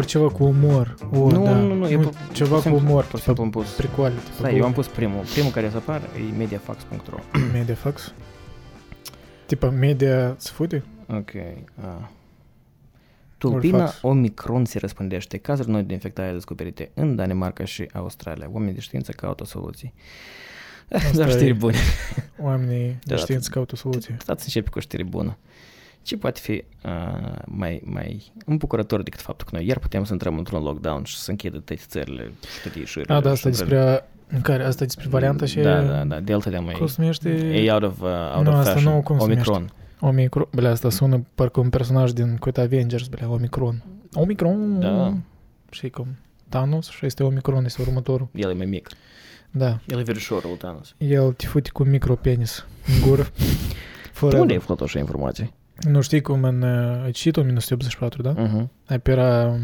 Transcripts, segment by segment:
știri, ha, ha. Ori ceva cu umor. O, Nu, da. nu, nu, e pu- ceva pur cu și simplu- umor. Pur și simplu am pus... Pricoale. Stai, eu am pus primul. Primul care să apar e mediafax.ro. Mediafax. Tipa media se fute? Ok. Ah. Tulpina Orfax. Omicron se răspândește. Cazuri noi de infectare descoperite în Danemarca și Australia. Oamenii de știință caută soluții. Asta Dar e- știri bune. Oamenii de Da, știință caută soluții. Stați începe cu o știri bună Ce poate fi uh, mai, mai îmbucurător decât faptul că noi iar putem să intrăm într-un lockdown și să închidă toate țările și toate ieșirile. A, da, asta și despre... În care? Asta despre varianta și... Da, da, da, Delta de mai... Cum se numește? E out of, uh, out Nu, of asta fashion. nu, cum se Omicron. Omicron. Bля, asta sună parcă un personaj din cuit Avengers, bля, Omicron. Omicron! Da. Și cum? Thanos și este Omicron, este următorul. El e mai mic. Da. El e verișorul lui Thanos. El te fute cu micropenis în gură. De Fără... unde ai aflat așa informații? Nu știi cum în... uh, Ai citit 1984, da? Uh-huh. Ai pe era um,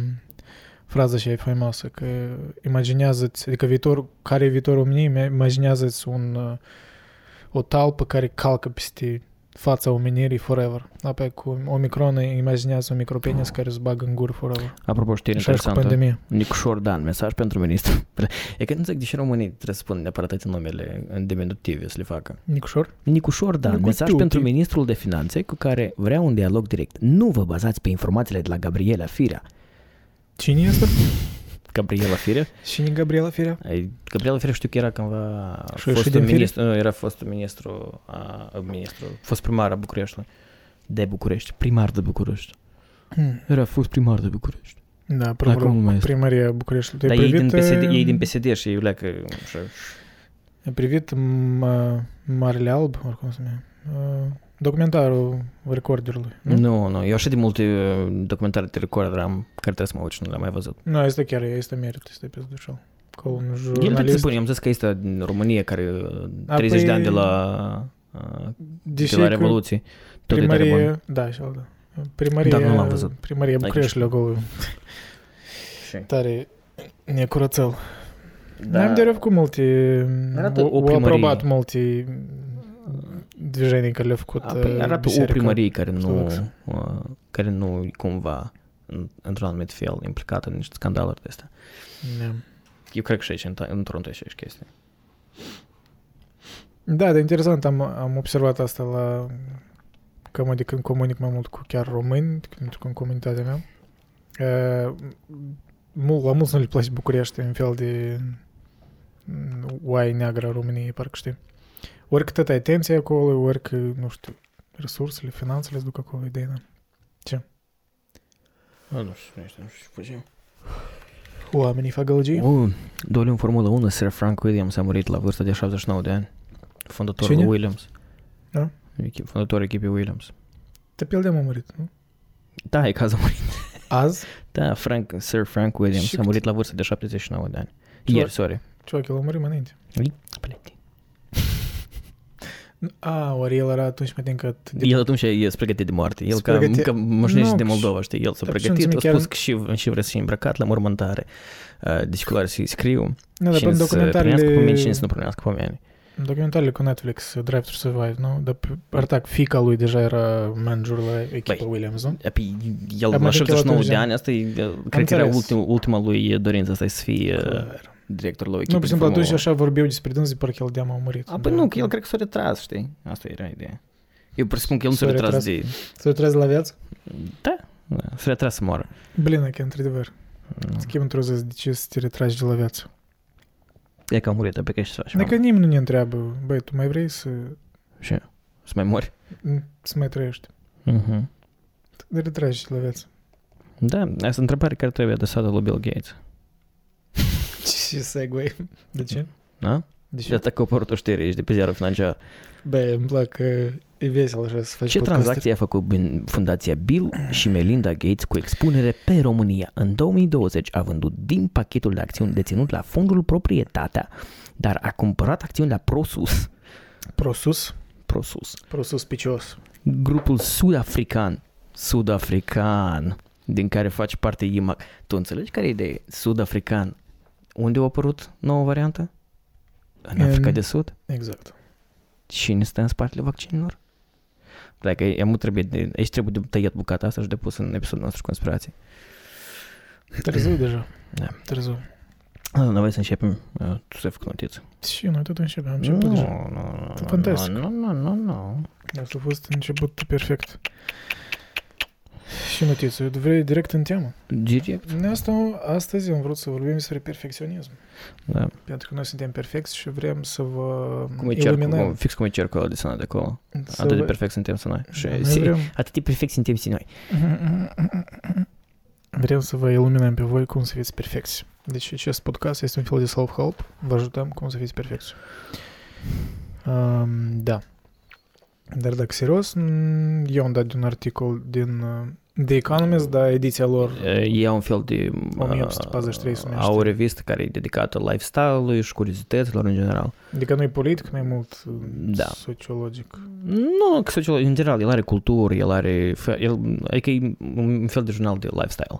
fraza și e faimoasă, că imaginează-ți, adică viitor, care e viitorul omenirii, imaginează-ți un, uh, o talpă care calcă peste fața omenirii forever. Apoi cu Omicron imaginează un micropenis care se bagă în gură forever. Apropo, știri Și așa cu interesantă. pandemie. Nicușor Dan, mesaj pentru ministru. E că nu înțeleg de ce românii trebuie să spun neapărat toate numele în diminutive să le facă. Nicușor? Nicușor Dan, Nicu mesaj Tuti. pentru ministrul de finanțe cu care vrea un dialog direct. Nu vă bazați pe informațiile de la Gabriela Firea. Cine este? Gabriela Firea? Cine Gabriela Firea? Ai- Gabriela Firea știu că era cândva Și- și fostul din Firea? ministru, nu, era fostul ministru, a, a, ministru, fost primar a Bucureștiului. De București, primar de București. Hmm. Era fost primar de București. Da, Acum nu mai primul, este. primăria Bucureștiului. Dar Ai ei din, privit, PSD, uh, ei din PSD și eu leacă și Ai privit m- Marele Alb, oricum se numește, uh, documentarul recorderului, nu? Nu, nu, eu așa de multe uh, documentare de record am care trebuie să mă uit și nu le-am mai văzut. Nu, este chiar, este merit, este pe dușal. Ca un El trebuie să jurnalist. spun, eu am zis că este din România care uh, A, 30 de păi- ani de la, uh, Deși de la că Revoluție. Tot e tare bun. primărie, da, și da. Primăria, Dar nu l-am văzut. Primăria N-ai Bucureștiului acolo, Și- tare necurățel. Da. N-am de cu multe, Arată o, o o primărie. aprobat multe Dejenii care le-a făcut A, păi uh, arată o primărie care nu, uh, care nu e cumva într-un anumit fel implicată în niște scandaluri de astea. Yeah. Da. Eu cred că și aici, într-un da, de aceeași chestie. Da, dar interesant, am, am observat asta la cam de când comunic mai mult cu chiar români, pentru că în comunitatea mea, uh, mult, la mulți nu le place București, în fel de mm, oaie neagră a României, parcă știi. Ori cât ai atenție acolo, ori că, nu știu, resursele, finanțele îți duc acolo, ideea. A, nu știu, nu știu, nu știu ce facem. Oamenii fac gălăgii. Uh, doliu în Formula 1, Sir Frank Williams a murit la vârsta de 79 de ani. Fondatorul Cine? Williams. Da? Echi- Fondatorul echipei Williams. Te pierdem a murit, nu? Da, e cazul a murit. Azi? Da, Frank, Sir Frank Williams Și a cât- murit la vârsta de 79 de ani. Ce- Ieri, sorry. Ceva că l-a murit mai înainte. Pleti. A, ori el era atunci mai încât... El atunci e pregătit de moarte. El Se ca, pregăti- ca moșnește Nu, de că Moldova, știi? El s-a dar pregătit, și a chiar- spus că și, și vrea să fie îmbrăcat la mormântare. Uh, Deci clar să scriu. Nu, dar Cine pe să primească pe mine, cine documentarele... să nu primească pe mine. Documentarele cu Netflix, Drive to Survive, nu? Dar pe- arăta că fica lui deja era manager la echipa Băi, Williams, nu? Apoi, el Am la mai 79 atunci, de da. ani, asta e, cred că era înțeles. ultim, ultima lui dorință asta e să fie uh, Clar. Director la o Nu, echipă pe de simplu, atunci Formula așa vorbeau despre dânsi, parcă el de-am a murit. 1. A, păi nu, că el cred că s-a retras, știi? Asta era ideea. Eu presupun că el nu s-a S-a retras retras? de... Să trezi la viață? Da, da, s-a retras să moară. Blin, că într-adevăr. Nu. Schimb într-o zi, de ce să te retragi de la viață? E că a murit, pe că și să faci. Dacă nimeni nu ne întreabă, băi, tu mai vrei să, Și să mai mori. să mai trăiești? Mhm. Te retragi de la viață. Da, asta e întrebare care trebuie adresată lui Bill Gates. Ce segue? De ce? Da? De Și asta că a apărut o știre, ești de pe ziarul financiar. Băi, îmi plac că e vesel așa să faci Ce podcasturi. tranzacție a făcut bin- Fundația Bill și Melinda Gates cu expunere pe România? În 2020 a vândut din pachetul de acțiuni deținut la fondul proprietatea, dar a cumpărat acțiuni la Prosus. Prosus? Prosus. Prosus picios. Grupul sud-african. Sud-african. Din care face parte IMAC. Tu înțelegi care e ideea? Sud-african. Unde a apărut noua variantă? În În- Africa de Sud? Exact. Cine stă în spatele vaccinilor? Like, e, e trebuie de, aici trebuie de tăiat bucata asta și de pus în episodul nostru conspirații. Târziu deja. Da. Târziu. Ah, Noi să începem. Uh, Tu să-i fac notiță. Și noi tot începem. Am început deja. Nu, nu, nu. Fantastic. Nu, nu, nu, nu. Asta a fost început perfect. Și notiță, vrei direct în temă. Direct. Asta, astăzi am vrut să vorbim despre perfecționism. Da. Pentru că noi suntem perfecți și vrem să vă Cum e cercul, iluminăm. cum, fix cum e cercul ăla de sănătate de acolo. Să Atât de vă- perfect suntem să noi. Și Noi si- vrem, atât de perfect suntem și noi. vrem să vă iluminăm pe voi cum să fiți perfecți. Deci acest podcast este un fel de self-help. Vă ajutăm cum să fiți perfecți. Um, da. Dar dacă serios, m, eu am dat de un articol din uh, The Economist, dar ediția lor E un fel de... 1843 se uh, numește. Au o revistă care e dedicată lifestyle-ului și curiozităților în general. Adică nu e politic, mai mult uh, Da. sociologic. Nu, că sociolog, în general, el are cultură, el are... fe- El, adică e un fel de jurnal de lifestyle.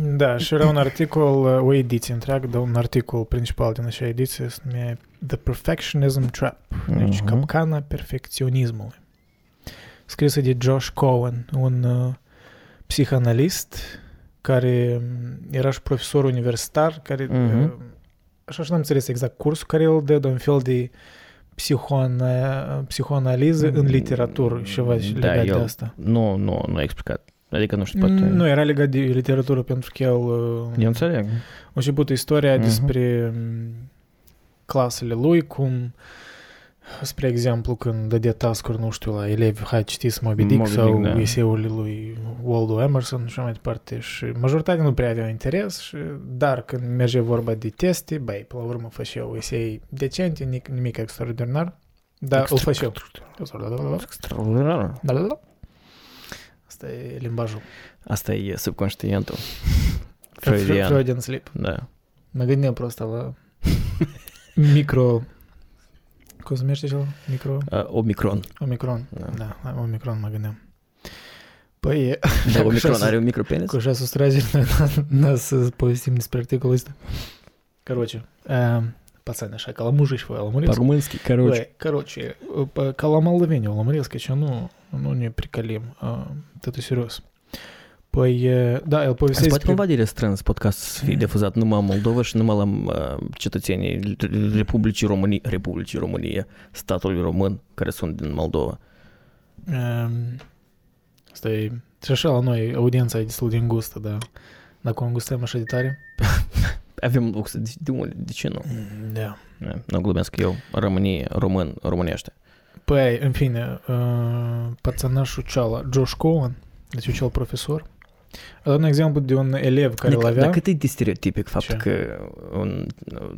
Da, și era un articol, uh, o ediție întreagă, dar un articol principal din acea ediție se numea The Perfectionism Trap, deci Mhm. capcana perfecționismului. Scrisă de Josh Cohen, un uh, psihanalist care um, era și profesor universitar, care, Mhm. uh, așa și n-am înțeles exact cursul, care el dă de un fel de psihoana, psihoanaliză în literatură și ceva Da, legat de el- asta. Nu, nu, nu e explicat. Adică nu știu, poate... Nu, era legat de literatură pentru că el uh, Eu înțeleg. a început istoria Mhm. despre m, clasele lui, cum, spre exemplu, când dădea task nu știu, la elevi, hai citiți Moby Dick Moby sau Dick, da. eseurile lui Waldo Emerson și așa mai departe. Și majoritatea nu prea aveau interes, și, dar când merge vorba de teste, băi, pe la urmă făceau esei decente, nic- nimic extraordinar, dar îl făceau. Extraordinar. Asta e limbajul. Asta e subconștientul. Freudian. Freudian. Sleep. Da. Mă gândeam prost la micro... Cum se numește cel? Micro... Uh, Omicron. Omicron. Da. Da, la Omicron mă gândeam. Păi, e- Da, Omicron șase- are un micropenis? cu așa sustrageri noi să povestim despre articolul ăsta. Короче, э, пацаны, mujici, voi, la murisc. По-румынски, короче. Băi, короче, э, la moldoveni, la murisc, ce nu, nu ne pricalim, uh, totul serios. Păi, e, da, el Se povestește poate cumva de restrâns podcast să fie difuzat numai în Moldova și numai la uh, cetățenii Republicii România, Republicii România, statului român, care sunt din Moldova. Um, asta e... Și așa la noi audiența e destul de îngustă, da. Dacă o îngustăm așa de tare. Avem lux, de, de, unde, de ce nu? Da. Da, Nu glumesc eu, România, român, românește. Păi, în fine, uh, pățănașul ceala, Josh Cohen, deci un cel profesor, a dat un exemplu de un elev care îl Dar- avea. Dar cât e de stereotipic faptul Ce? că un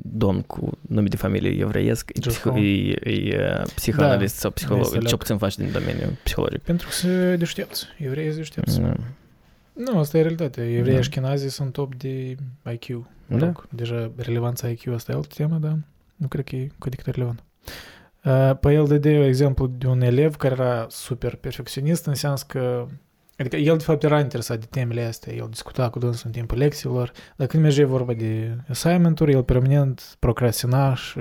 domn cu nume de familie evreiesc e, Josh psiho- Cohen. e, e uh, psihanalist sau psiholog, înțeleg. cel puțin face din domeniul psihologic. Pentru că se deștepți. Evreii sunt deștepți. Da. Nu, asta e realitatea. Evreii Da. așchenazii sunt top de IQ. Mă Da. rog, deja relevanța IQ asta e altă temă, dar nu cred că e cu adică relevant. Uh, Păi el dădea exemplu de un elev care era super perfecționist, în sens că Adică el, de fapt, era interesat de temele astea, el discuta cu dânsul în timpul lecțiilor, dar când mergea vorba de assignment-uri, el permanent procrastina și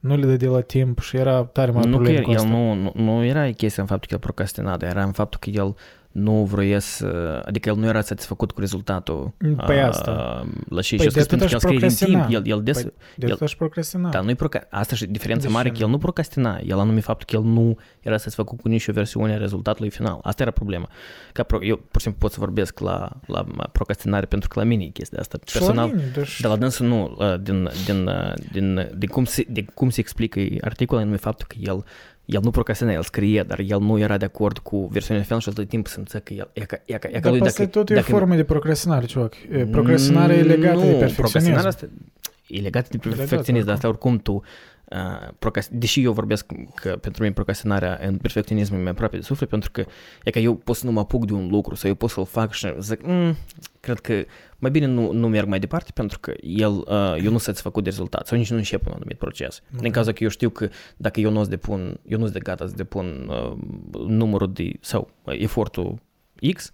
nu le dădea la timp și era tare mare Nu că problemă el, cu el asta. nu, nu, nu era chestia în faptul că el procrastina, dar era în faptul că el nu vroia să... Adică el nu era satisfăcut cu rezultatul Păi a, asta. la și Păi și de pentru atât că el aș scrie din timp, procrastina. el, el des, Păi, De el- atât aș procrastina. Dar nu-i proca... Asta și diferența De mare, ce că el nu? nu procrastina. El anume faptul că el nu era satisfăcut cu nicio versiune a rezultatului final. Asta era problema. Ca pro... Eu, pur și simplu, pot să vorbesc la, la procrastinare pentru că la mine e chestia asta. Și la Personal, mine, deci- de la dânsul nu, uh, din, din, uh, din, din, cum se, de cum se explică articolul, anume faptul că el el nu procrastina, el scrie, dar el nu era de acord cu versiunea final și tot timpul simțea că el... E ca, e ca, e ca Dar lui asta dacă, tot e o dacă- formă de procrastinare, cioc. E, Procrastinarea e legată de nu, perfecționism. procrastinarea asta e legată de legată, perfecționism, dar oricum. asta oricum tu... Uh, procrast... Deși eu vorbesc că pentru mine procrastinarea în perfecționism e mai aproape de suflet, pentru că e că eu pot să nu mă apuc de un lucru sau eu pot să-l fac și zic, mm, cred că mai bine nu, nu merg mai departe pentru că el, uh, eu nu sunt satisfăcut de rezultat sau nici nu încep un anumit proces. Ok. Din cauza că eu știu că dacă eu nu o să depun, eu nu sunt de gata să depun uh, numărul de, sau uh, efortul X,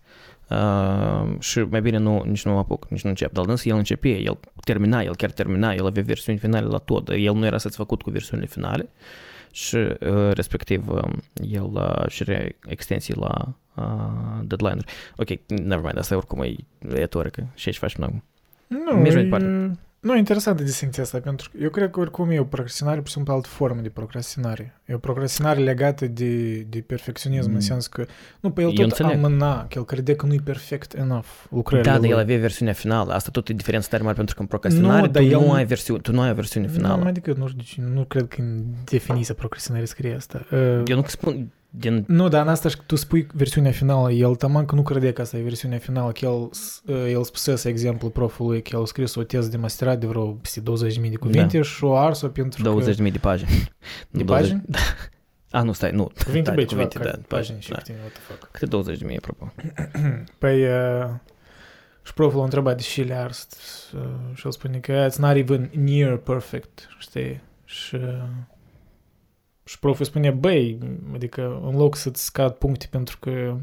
Uh, și mai bine nu, nici nu mă apuc, nici nu încep. Dar însă el începea, el termina, el chiar termina, el avea versiuni finale la tot. El nu era satisfăcut cu versiunile finale și uh, respectiv uh, el uh, și are extensii la uh, deadline-uri. Ok, never mind, asta oricum e retorică și aici faci noi. Nu, Mergi mai e, departe. Nu, e interesantă distincția asta, pentru că eu cred că oricum e o procrastinare, pur și simplu altă formă de procrastinare. E o procrastinare legată de, de perfecționism, Mm. în sens că, nu, pe el Eu tot înțeleg. amâna, că el crede că nu e perfect enough lucrările Da, dar lui. el avea versiunea finală. Asta tot e diferența tare mare pentru că în procrastinare Nu, tu, dar el nu nu- ai versiune, tu nu ai versiune finală. Nu, adică nu știu, de ce, nu cred că în definiția procrastinării scrie asta. Uh, Eu nu spun din... Nu, dar în asta și că tu spui versiunea finală, el taman că nu credea că asta e versiunea finală, că el, s- el spusese exemplu profului că el a scris o teză de masterat de vreo peste 20.000 de cuvinte și o ars-o pentru că... 20.000 de pagini. De Nu 20 pagini? Da. A, nu, stai, nu. Cuvinte, da, băi, de ceva, cuvinte, ca da, pagini și da. câte, what the fuck. Câte 20 de mii, apropo? Păi, uh, și proful a întrebat de ce le ars uh, și el spune că it's not even near perfect, știi? Și, uh, și proful spune, băi, adică în loc să-ți scad puncte pentru că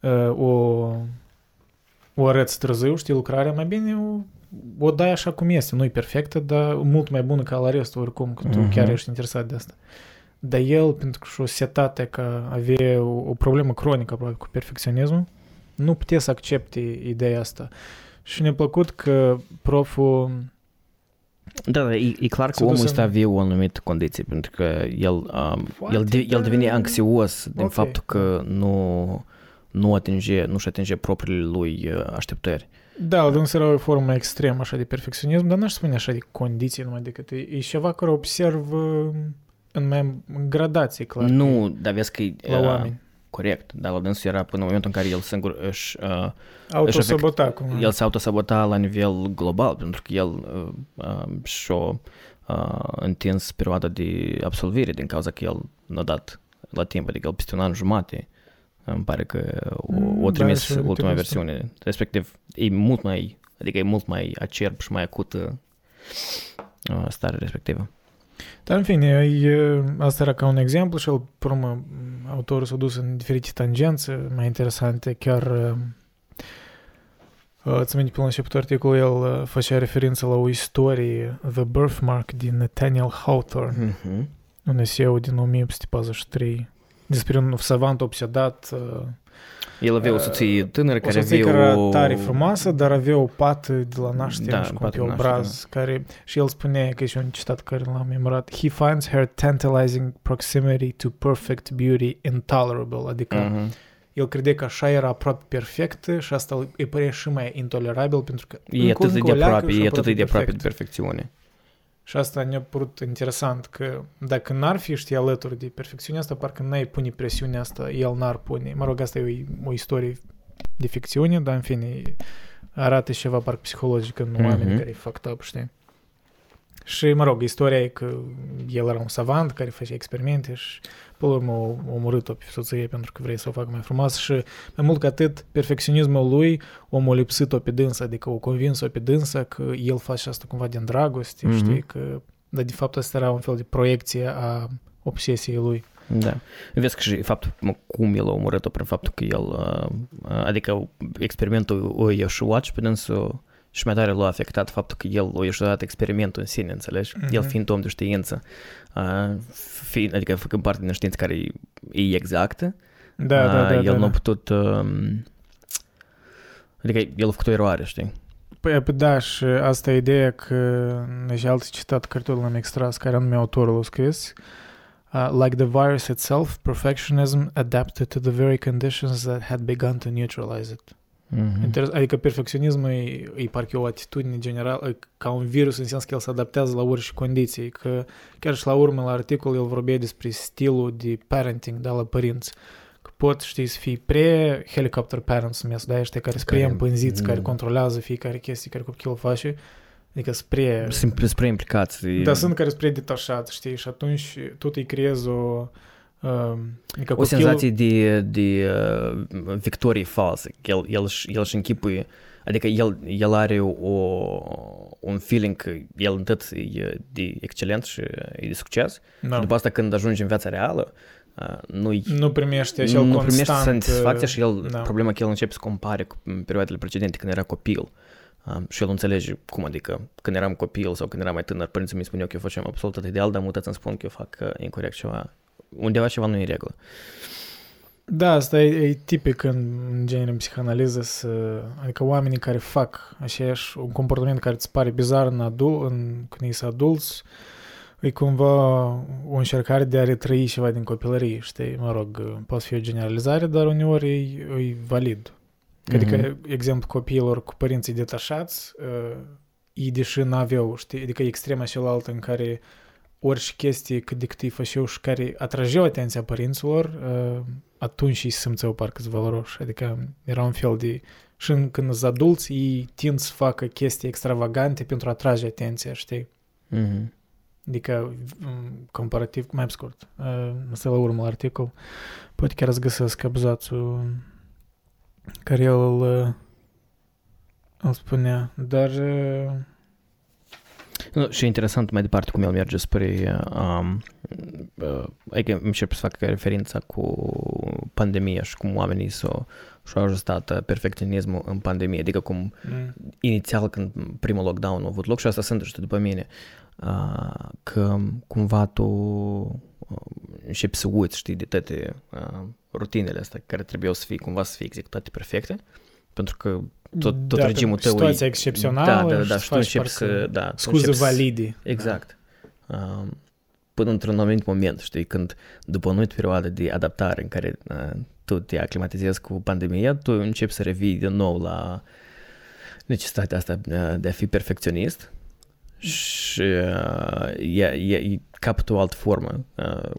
uh, o, o arăți târziu, știi, lucrarea, mai bine o, o dai așa cum este. Nu e perfectă, dar mult mai bună ca la restul oricum, că tu Mhm. chiar ești interesat de asta. Dar el, pentru că și-o setate că avea o, o problemă cronică aproape cu perfecționismul, nu putea să accepte ideea asta. Și ne-a plăcut că proful... Da, da, e, e clar că S-a dus omul în- ăsta avea o anumită condiție, pentru că el, um, Poate, el, de, el devine dar- anxios din Ok. faptul că nu, nu atinge, nu-și atinge propriile lui uh, așteptări. Da, la dânsul era o formă extremă așa de perfecționism, dar n-aș spune așa de condiții numai decât e, e ceva care observ uh, în mai în gradație, clar. nu, dar vezi că e La uh, oameni. Corect, dar la dânsul era până în momentul în care el singur își, uh, Autosabota cumva. el se autosabota la nivel global, pentru că el uh, uh, și-a uh, întins perioada de absolvire din cauza că el n-a dat la timp, adică el peste un an jumate îmi pare că o, Mm, o da, trimis și ultima ultima asta. versiune. Respectiv, e mult mai, adică e mult mai acerb și mai acută uh, starea respectivă. Dar în fine, e, asta era ca un exemplu și el, pe urmă, autorul s-a dus în diferite tangențe mai interesante, chiar uh, uh, ți minte pe la început articolul, el uh, făcea referință la o istorie, The Birthmark, din Nathaniel Hawthorne, Mm-hmm. un eseu din 1843, despre un savant obsedat, uh, El avea o soție tânără o care soție avea care era o... tare frumoasă, dar avea o pată de la naștere, Da, nu știu cum, pată pe de naștere, obraz, care, și el spunea că e și un citat care l-am memorat, He finds her tantalizing proximity to perfect beauty intolerable, adică Mhm. el crede că așa era aproape perfectă și asta îi părea și mai intolerabil pentru că E încă- atât încă de o leacă aproape, și e atât de aproape de perfect. perfecțiune. Și asta ne-a părut interesant că dacă n-ar fi, știi, alături de perfecțiunea asta, parcă n-ai pune presiunea asta, el n-ar pune. Mă rog, asta e o, o istorie de ficțiune, dar în fine arată și ceva parcă psihologic în oameni Mhm. care e fucked up, știi? Și, mă rog, istoria e că el era un savant care făcea experimente și, pe la urmă, a omorât-o pe soție pentru că vrei să o facă mai frumoasă și, mai mult ca atât, perfecționismul lui omul a lipsit-o pe dânsa, adică o convins-o pe dânsa că el face asta cumva din dragoste, Mhm. știi, că, dar de fapt asta era un fel de proiecție a obsesiei lui. Da. Vezi că și faptul mă, cum el a omorât-o prin faptul că el, uh, uh, adică experimentul o ieșuat și pe dânsul și mai tare l-a afectat faptul că el a ieșuat experimentul în sine, înțelegi? Mhm. El fiind om de știință, uh, fiind, adică făcând parte din știință care e, e exactă, Da, da, da. uh, el da, nu a da. putut, um, adică el a făcut o eroare, știi? Păi, păi da, și asta e ideea că și alt citat care tot l-am extras, care anume autorul a scris, uh, like the virus itself, perfectionism adapted to the very conditions that had begun to neutralize it. Mhm. Interes- adică perfecționismul e, e parcă o atitudine generală, e ca un virus în sens că el se adaptează la orice condiții, că chiar și la urmă la articol el vorbea despre stilul de parenting, da, la părinți. Că pot, știi, să fii pre-helicopter parents, numesc, da, ăștia care sunt Care- pre-împânziți, care mm. controlează fiecare chestie care copilul face, adică spre... Sunt spre implicați. Dar sunt care sunt pre-detașați, știi, și atunci tot îi creezi o... Uh, adică O copilul- senzație de, de uh, victorie falsă. că El, el, își- el își închipuie, adică el, el are o, un feeling că el întât e de excelent și e de succes Da. și după asta când ajunge în viața reală, uh, nu nu primește acel nu constant... primește satisfacția și el, da. problema că el începe să compare cu perioadele precedente când era copil. Um, și el înțelege cum adică când eram copil sau când eram mai tânăr, părinții mi spuneau că eu făceam absolut tot ideal, dar mutați să-mi spun că eu fac uh, incorrect ceva. Undeva ceva nu e în regulă. Da, asta e, e tipic în, în genere în psihanaliză, să, adică oamenii care fac aceeași, un comportament care îți pare bizar în adul, în, când ești adulți, e cumva o încercare de a retrăi ceva din copilărie, știi? Mă rog, poate fi o generalizare, dar uneori e, e valid. Adică, mm-hmm. exemplu, copiilor cu părinții detașați, uh, ei deși n-aveau, știi? Adică extrema cealaltă în care orice chestie cât de cât îi făceau și care atrageau atenția părinților, uh, atunci ei se simțeau parcă sunt valoroși. Adică era un fel de... Și când sunt adulți, ei tind să facă chestii extravagante pentru a atrage atenția, știi? Mm-hmm. Adică, comparativ, mai pe scurt, asta la urmă la articol, poate chiar să găsesc abzațul care el îl, îl spunea, dar... Nu, și interesant mai departe cum el merge spre... Um, uh, adică începe să facă referința cu pandemia și cum oamenii s-au și-au ajustat perfecționismul în pandemie, adică cum mm. inițial când primul lockdown a avut loc și asta sunt și după mine, uh, că cumva tu începi să uiți, știi, de toate uh, rutinele astea care trebuiau să fie cumva să fie executate perfecte, pentru că tot, tot da, regimul tău situația e... excepțională da, da, da, și și tu începi să... Da, scuze începi valide. Exact. Da. Uh, până într-un anumit moment, știi, când după o anumită perioadă de adaptare în care uh, tu te aclimatizezi cu pandemia, tu începi să revii din nou la necesitatea asta de a fi perfecționist și uh, e, e, e capătă o altă formă. Uh,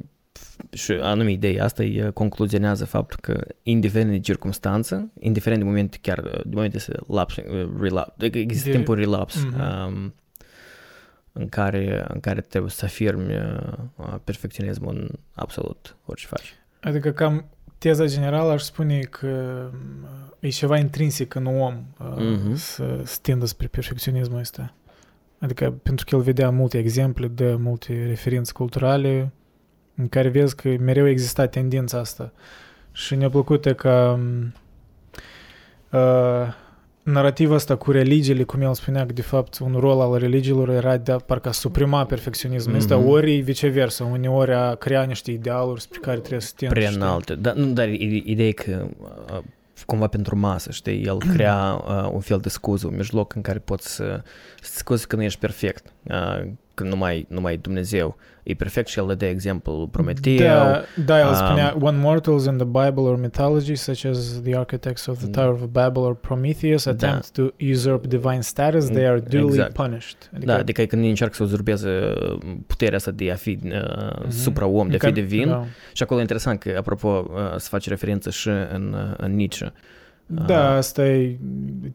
și anume ideea asta e concluzionează faptul că indiferent de circunstanță, indiferent de momente chiar, de momente de laps, relaps, există de... timpul relaps mm-hmm. um, în, care, în care trebuie să afirmi uh, perfecționismul în absolut orice faci. Adică cam teza generală aș spune că e ceva intrinsic în om uh, mm-hmm. să, să tindă spre perfecționismul ăsta. Adică pentru că el vedea multe exemple de multe referințe culturale în care vezi că mereu exista tendința asta. Și ne-a plăcut că uh, narrativa asta cu religiile, cum el spunea că de fapt un rol al religiilor era de a parcă suprima perfecționismul mm-hmm. ăsta, ori viceversa, uneori a crea niște idealuri spre care trebuie să tindă. Prea înalte. Dar, nu, dar ideea e că uh, cumva pentru masă, știi? El crea uh, un fel de scuză, un mijloc în care poți să, să scuzi că nu ești perfect, uh, că numai, numai Dumnezeu e perfect și el dă de exemplu Prometeu. Da, da el um, spunea, when mortals in the Bible or mythology, such as the architects of the mm. Tower of Babel or Prometheus, da. attempt da. to usurp divine status, they are duly exact. punished. Adică, da, adică când încearcă să uzurpeze puterea asta de a fi uh, mm-hmm. supra-om, de a fi divin. Da. Și acolo e interesant că, apropo, uh, se face referință și în, uh, în Nietzsche. Da, asta e,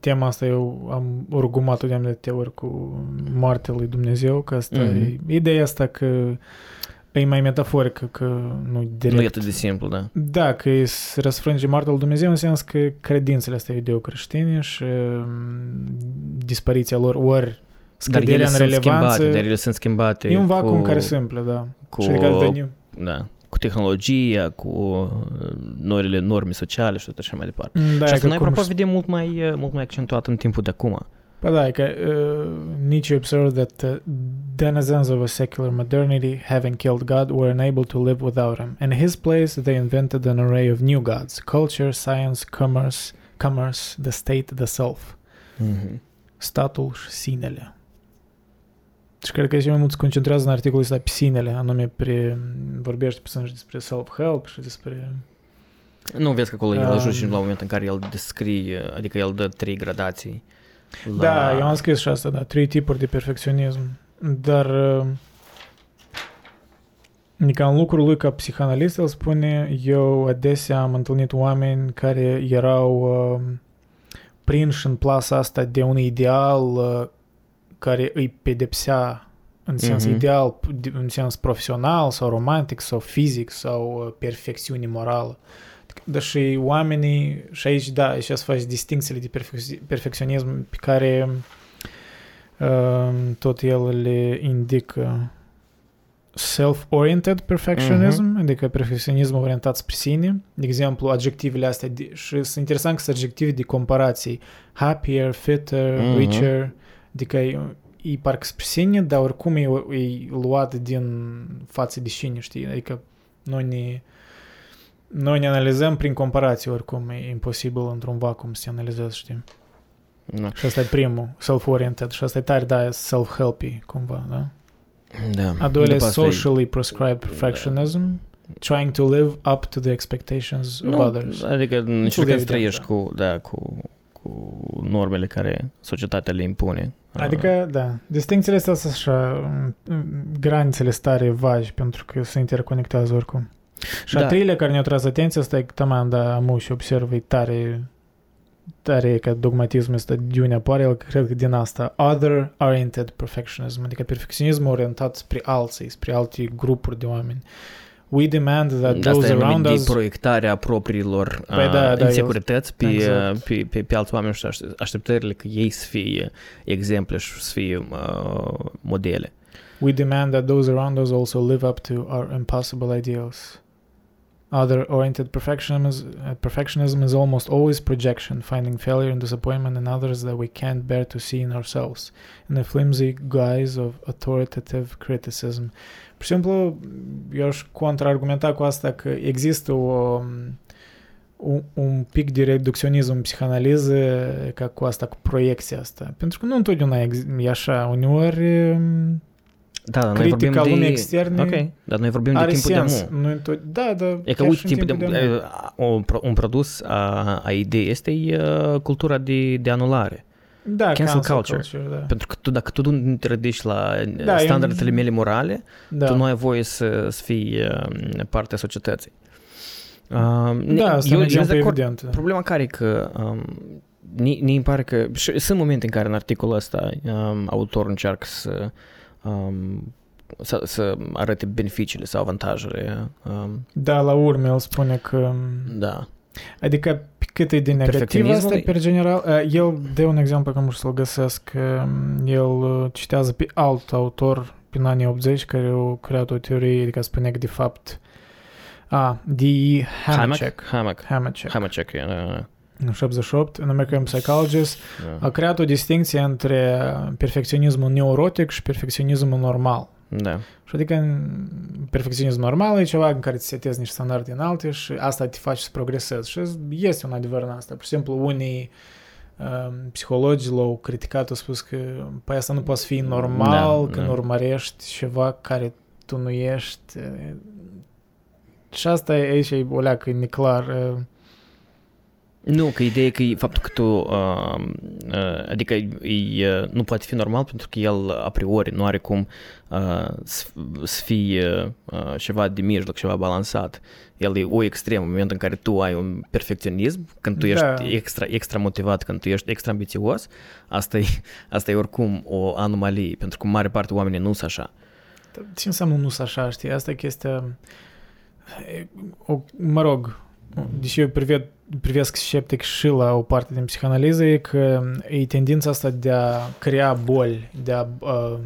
tema asta eu am rugumat-o de de ori cu moartea lui Dumnezeu, că asta mm-hmm. e ideea asta că e mai metaforică, că nu direct. Nu e atât de simplu, da. Da, că e să răsfrânge moartea lui Dumnezeu în sens că credințele astea iudeo-creștine și dispariția lor ori scăderea în relevanță. Schimbate, dar ele sunt schimbate. E un vacuum cu, care se umple, da. Cu, și adică da cu tehnologia, cu noile norme sociale și tot așa mai departe. Da, și asta noi, apropo, vedem mult mai, mult mai accentuat în timpul de acum. Păi da, că uh, Nietzsche observed that uh, denizens of a secular modernity, having killed God, were unable to live without him. In his place, they invented an array of new gods: culture, science, commerce, commerce, the state, the self. Mm-hmm. Statul și sinele. Și cred că și mai mult se concentrează în articolul ăsta pe sinele, anume pre, vorbește pe despre self-help și despre... Nu vezi că acolo um, el ajunge la un moment în care el descrie, adică el dă trei gradații. La... Da, eu am scris și asta, da, trei tipuri de perfecționism. Dar Adică în lucrul lui ca psihanalist, el spune, eu adesea am întâlnit oameni care erau uh, prinși în plasa asta de un ideal uh, care îi pedepsea în sens mm-hmm. ideal, în sens profesional sau romantic sau fizic sau uh, perfecțiune morală. Deși oamenii, și aici, da, aici să faci distincțiile de perfec- perfecționism pe care uh, tot el le indică. self-oriented perfectionism, uh-huh. adică perfecționism orientat spre sine. De exemplu, adjectivele astea, de, și sunt interesant că sunt adjective de comparație. Happier, fitter, uh-huh. richer, adică e, e parcă spre sine, dar oricum e, e luat din față de cine, știi? Adică noi ne, noi ne analizăm prin comparație, oricum e imposibil într-un vacuum să te analizezi, știi? Da. Și asta e primul, self-oriented, și asta e tare, da, self-helpy, cumva, da? Da. A doilea socially prescribed perfectionism, da. trying to live up to the expectations nu, of others. Adică încercăm să trăiești da. cu, da, cu, cu normele care societatea le impune. Adică, da, distincțiile astea sunt așa, granițele stare vagi, pentru că se interconectează oricum. Și da. a treilea care ne-a tras atenția, asta e că taman, da, amu și observ, e tare tare că dogmatismul ăsta de apare, el cred că din asta, other-oriented perfectionism, adică perfecționism orientat spre alții, spre alte grupuri de oameni. We demand that Asta those e around us... de proiectarea propriilor Păi da, da, insecurități pe, exact. pe, pe, pe alți oameni și așteptările că ei să fie exemple și să fie uh, modele. We demand that those around us also live up to our impossible ideals. Other-oriented perfectionism, uh, perfectionism is almost always projection, finding failure and disappointment in others that we can't bear to see in ourselves, in the flimsy guise of authoritative criticism. Pur și simplu, eu aș contraargumenta cu asta că există o, un, un pic de reducționism în psihanaliză ca cu asta, cu proiecția asta. Pentru că nu întotdeauna e așa, uneori da, dar noi vorbim lumii de... externe Ok, dar noi vorbim de timpul sens. de mu. Nu tot... Da, da. E că, chiar uite, și în timpul de, de de mu. un, un produs a, a ideii este uh, cultura de, de anulare. Da, cancel culture. da. Pentru că tu, dacă tu nu te ridici la Da, da, e standardele un- mele morale, da. tu nu ai voie să, să fii uh, parte a societății. Uh, Da, asta eu, e un eu exemplu sunt de acord. evident. da. Problema care e că um, ni, ni îmi pare că și sunt momente în care în articolul ăsta um, autorul încearcă să, um, să, să arate beneficiile sau avantajele. Um, Da, la urmă el spune că... da. Adică pe cât e de negativ Perfecționismul asta, e- pe general, uh, el dă un exemplu că nu știu să-l găsesc, că el uh, citează pe alt autor prin anii 80 care a creat o teorie, adică spune că de fapt a, D.E. Hamachek. Hammock. Hamachek. Hammock, e, da, În 78, un American Psychologist, da. a creat o distinție între perfecționismul neurotic și perfecționismul normal. Da. Și adică în perfecționism normal e ceva în care îți setezi niște standarde înalte și asta te face să progresezi. Și este un adevăr în asta. Pur și simplu, unii um, psihologi l-au criticat, au spus că păi asta nu poate fi normal Da, când da. urmărești ceva care tu nu ești. Și asta e aici e o leacă neclar. uh, Nu, că ideea e că e faptul că tu, uh, uh, adică e, uh, nu poate fi normal pentru că el a priori nu are cum uh, să, să fie uh, ceva de mijloc, ceva balansat. El e o extrem în momentul în care tu ai un perfecționism, când tu ești Da. extra, extra motivat, când tu ești extra ambițios, asta e, asta e oricum o anomalie, pentru că în mare parte oamenii nu sunt așa. Ce înseamnă nu sunt așa, știi? Asta e chestia... e, O, mă rog, deși eu prive, privesc sceptic și la o parte din psihanaliză, e că e tendința asta de a crea boli, de a, uh,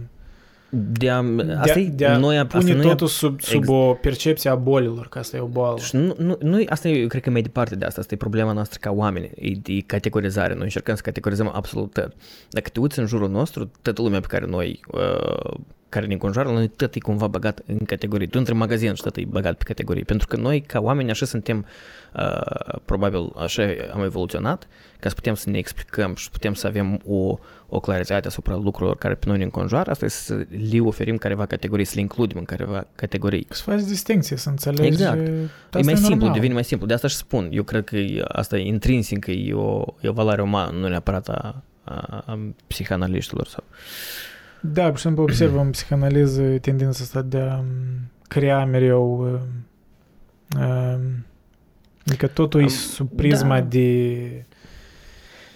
De a, de asta a, e, de a noi, asta pune nu e totul sub, sub ex- o percepție a bolilor, că asta e o boală. Și nu, nu, nu, asta e, eu cred că mai departe de asta, asta e problema noastră ca oameni, e de categorizare, noi încercăm să categorizăm absolut tot. Dacă te uiți în jurul nostru, toată lumea pe care noi, uh, care ne înconjoară, noi tot e cumva băgat în categorii. Tu într magazin și tot e băgat pe categorii. Pentru că noi, ca oameni, așa suntem, uh, probabil așa am evoluționat, ca să putem să ne explicăm și putem să avem o, o claritate asupra lucrurilor care pe noi ne înconjoară, asta e să le oferim careva categorii, să le includem în careva categorii. Să faci distinție, să înțelegi... Exact. asta E mai simplu, normal. devine mai simplu. De asta și spun. Eu cred că e, asta e intrinsic, că e o, e o valoare umană, nu neapărat a, a, a psihanaliștilor. Sau... Da, pur și simplu observăm în psihanaliză tendința asta de a um, crea mereu... uh, um, Adică totul e Am- sub prisma da. de...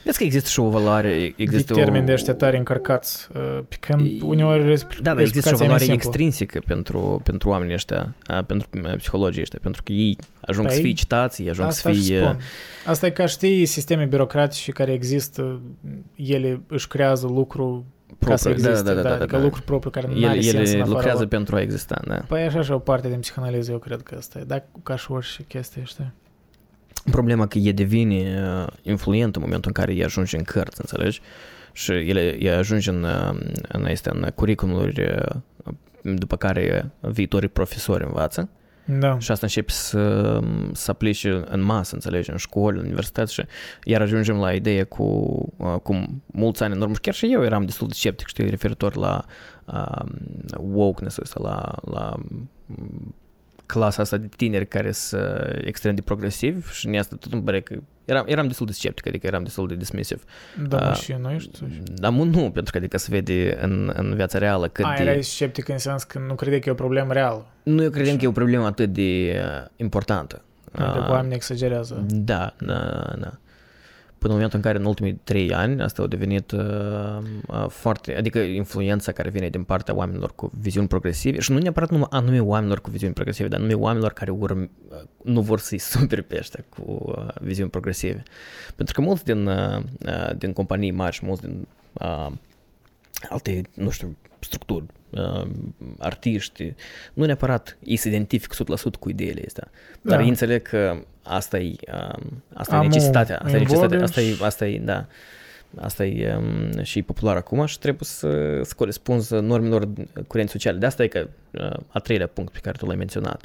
Vezi că există și o valoare, există de termeni o, de ăștia tare încărcați. uh, Pe când E- uneori expl- Da, dar există și o explicația e mai valoare simplă. extrinsică pentru, pentru oamenii ăștia, a, pentru uh, psihologii ăștia, pentru că ei ajung să Păi, fie citați, ei ajung să Asta își fie... spun. Asta e ca știi sisteme birocratice care există, ele își creează lucru ca să Propriu, da, existe, da, da, da, adică da. lucruri proprii care nu El, are sens în ele afara lucrează lor. pentru a exista, da. Păi așa și o parte din psihanaliză, eu cred că asta e. Dar ca și orice chestie, știi? Problema că e devine uh, influent în momentul în care e ajunge în cărți, înțelegi? Și ele, e ajunge în, uh, în, este, în curriculumuri uh, după care viitorii profesori învață Da. și asta începe să, să aplice în masă, înțelegi, în școli, în universități și iar ajungem la ideea cu, uh, cum mulți ani în urmă și chiar și eu eram destul de sceptic, știi, referitor la uh, wokeness ăsta, la, la um, clasa asta de tineri care sunt extrem de progresivi și în asta tot îmi pare că eram, eram destul de sceptic, adică eram destul de dismissive. Da, Ah, mă, și noi știu. Dar mu- nu, pentru că adică se vede în, în viața reală cât A, de... erai sceptic în sens că nu crede că e o problemă reală. Nu, eu credeam că e o problemă atât de uh, importantă. Adică Ah, oamenii exagerează. Da, da, da. Până în momentul în care în ultimii trei ani asta a devenit uh, uh, foarte, adică influența care vine din partea oamenilor cu viziuni progresive și nu neapărat numai anume oamenilor cu viziuni progresive, dar anume oamenilor care urm, uh, nu vor să-i superi pe ăștia cu uh, viziuni progresive. Pentru că mulți din, uh, uh, din companii mari și mulți din uh, alte, nu știu, structuri, uh, artiști, nu neapărat ei se identifică 100% cu ideile astea, dar Da. ei înțeleg că asta e, um, asta e Amul necesitatea, asta e în necesitatea, vogă asta e, și- asta e, da, asta e um, și e popular acum și trebuie să, să corespunzi normelor curenți sociale. De asta e că uh, a treilea punct pe care tu l-ai menționat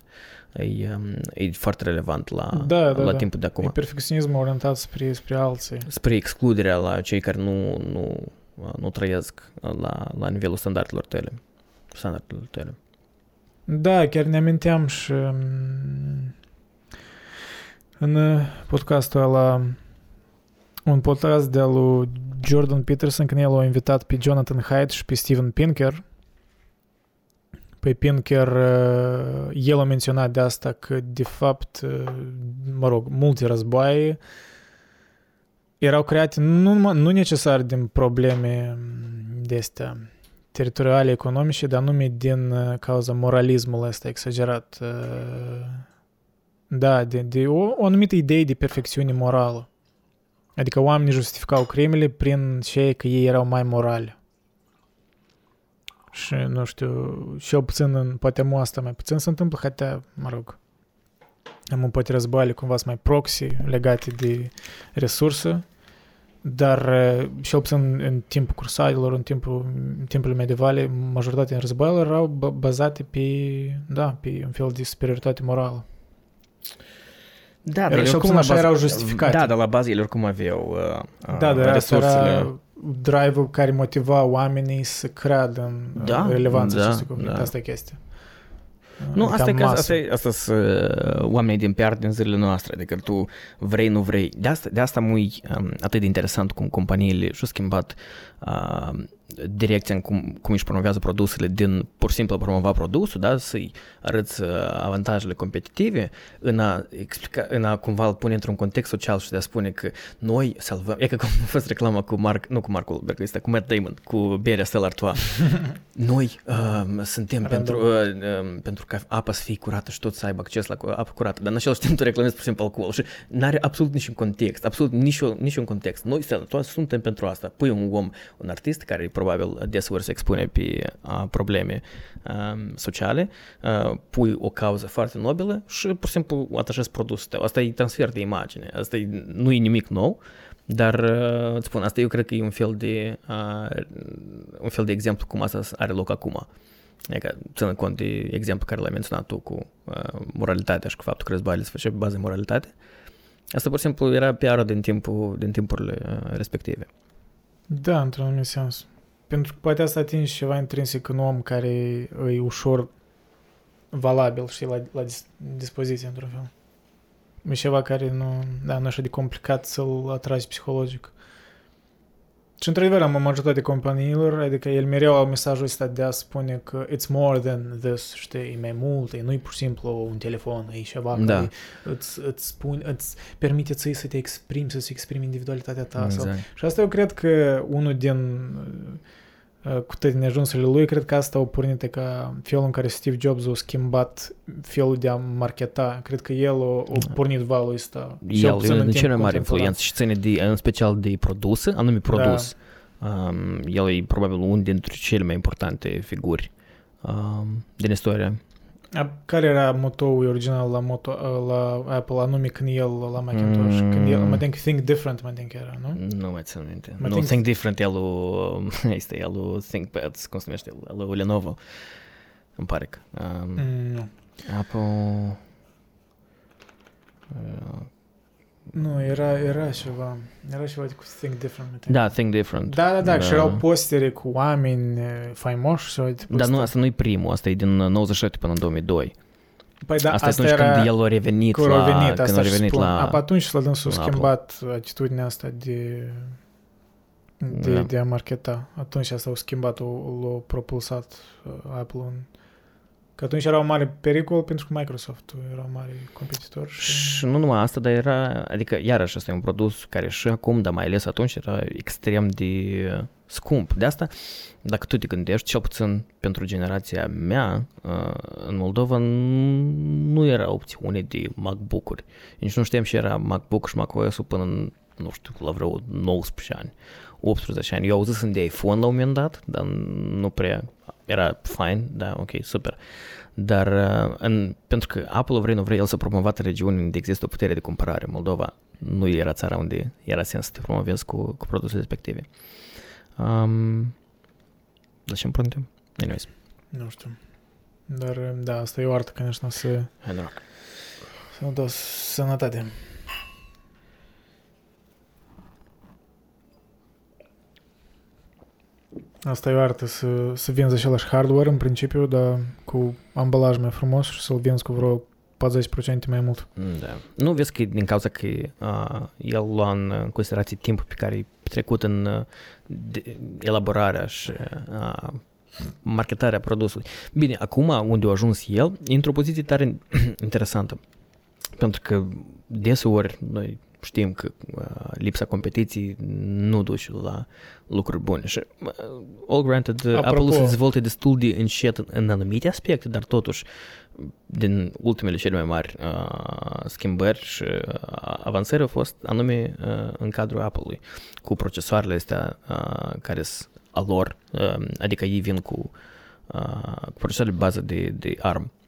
e, um, e foarte relevant la, Da, da, la da. timpul de acum E perfecționism orientat spre, spre alții. spre excluderea la cei care nu, nu, nu trăiesc la, la nivelul standardelor tale. Standardelor tale. Da, chiar ne aminteam și mm, în uh, podcastul ăla un podcast de lui Jordan Peterson când el a invitat pe Jonathan Haidt și pe Steven Pinker. Pe Pinker, uh, el a menționat de asta că, de fapt, uh, mă rog, multe războaie erau create nu, numai- nu necesar din probleme mm, de astea teritoriale economice, dar anume din uh, cauza moralismului ăsta exagerat. uh, Da, de, de o, o anumită idee de perfecțiune morală. Adică oamenii justificau crimele prin ce că ei erau mai morali. Și, nu știu, cel puțin în, poate mu asta mai puțin se întâmplă, hatea, mă rog, am poate războaiele cumva sunt mai proxy legate de resurse, dar uh, cel puțin în timpul cursadelor, în timpul, în timpul medievale, majoritatea din războaielor erau b- bazate pe, da, pe un fel de superioritate morală. Da, Era- cel puțin așa erau justificate. Da, dar la bază ele oricum aveau uh, uh, Da, dar asta resursele. era drive-ul care motiva oamenii să creadă în Da, da, relevanța da, acestui conflict. da. Asta e chestia. Nu, Ca asta e, că, masă. asta, e, asta sunt uh, oamenii din PR din zilele noastre, adică tu vrei, nu vrei. De asta, de asta mui um, atât de interesant cum companiile și-au schimbat uh, direcția în cum, cum își promovează produsele din pur și simplu a promova produsul, da, să-i arăți uh, avantajele competitive, în a, explica, în a cumva îl pune într-un context social și de a spune că noi salvăm, e ca cum a fost reclama cu Mark, nu cu Mark Wahlberg, este cu Matt Damon, cu berea Stella Artois. noi um, suntem Random. pentru, uh, um, pentru ca apa să fie curată și tot să aibă acces la cu- apă curată, dar în același timp tu reclamezi pur și simplu alcool și nu are absolut niciun context, absolut niciun, niciun context. Noi, Stella Artois, suntem pentru asta. Pui un om, un artist care probabil deseori se expune pe uh, probleme um, sociale, uh, pui o cauză foarte nobilă și pur și simplu atașezi produsul tău. Asta e transfer de imagine, asta e, nu e nimic nou, dar uh, îți spun, asta eu cred că e un fel de uh, un fel de exemplu cum asta are loc acum. Adică, ținând cont de exemplu care l-ai menționat tu cu uh, moralitatea și cu faptul că războaiele se face pe bază de moralitate, asta pur și simplu era PR din, timpul, din timpurile uh, respective. Da, într-un anumit sens. Pentru că poate asta atinge ceva intrinsic în om care e ușor valabil, știi, la, la dis- dispoziție, într-un fel. E ceva care nu, da, nu e așa de complicat să-l atragi psihologic. Și într-adevăr, am majoritatea companiilor, adică el mereu au mesajul ăsta de a spune că it's more than this, știi, e mai mult, e nu-i pur și simplu un telefon, e ceva Da. care îți, îți, spune, îți permite ție să te exprimi, să-ți exprimi individualitatea ta. Sau, Exact. și asta eu cred că unul din uh, cu toate neajunsurile lui, cred că asta a pornit e ca felul în care Steve Jobs a schimbat felul de a marketa. Cred că el a, a pornit valul ăsta. cel El puțin e în în timp cele mare contemporan. influență și ține de, în special de produse, anume produs. Um, el e probabil unul dintre cele mai importante figuri um, din istorie. A, care era motoul original la, moto, la Apple, anume când el la Macintosh? Mm. Când el, mă think Think Different, mă think era, nu? Nu mai țin minte. Mă nu, think- Think Different, el lui, este el lui ThinkPads, cum se numește, el lui Lenovo. Îmi pare că. Um, Mm, nu. Apple... Uh, Nu, era, era ceva, era ceva cu Think Different, mă think. da, Think Different. Da, da, da, Da. și erau postere cu oameni eh, faimoși sau tipul Dar nu, ăsta. asta nu e primul, asta e din 97 până în 2002. Păi da, asta, asta, e atunci era când el a revenit cu la... revenit, când asta a și revenit spun. la... Apa atunci la dânsul a la schimbat atitudinea asta de de, Da. de a marketa. Atunci asta au schimbat, l-au l-au propulsat uh, Apple în... Că atunci era un mare pericol pentru că Microsoft era un mare competitor și... Și nu numai asta, dar era, adică iarăși asta e un produs care și acum, dar mai ales atunci era extrem de scump. De asta, dacă tu te gândești, cel puțin pentru generația mea, uh, în Moldova n- nu era opțiune de MacBook-uri. Nici nu știam ce era MacBook și macOS-ul până în, nu știu, la vreo 19 ani, 18 ani. Eu auzisem de iPhone la un moment dat, dar nu prea era fine, da, ok, super. Dar uh, în, pentru că Apple vrei, nu vrei, el să promovată regiuni unde există o putere de cumpărare. Moldova nu era țara unde era sens să te promovezi cu, cu produsele respective. Um, la ce împruntim? Anyways, Nu știu. Dar, da, asta e o artă, конечно, să, hai noroc. să nu dau sănătate. Asta e o artă, să, să vinzi același hardware în principiu, dar cu ambalaj mai frumos și să-l vinzi cu vreo 40% mai mult. Da. Nu vezi că e din cauza că uh, el lua în considerație timpul pe care e trecut în uh, de, elaborarea și uh, marketarea produsului. Bine, acum unde a ajuns el, e într-o poziție tare interesantă. Pentru că deseori noi știm că uh, lipsa competiției nu duce la lucruri bune. Și, uh, all granted, uh, Apropo- Apple se dezvoltă destul de încet în, în anumite aspecte, dar totuși din ultimele cele mai mari uh, schimbări și uh, avansări au fost anume uh, în cadrul Apple-ului, cu procesoarele astea uh, care sunt a lor, uh, adică ei vin cu uh, cu procesoare de bază de, de ARM, uh,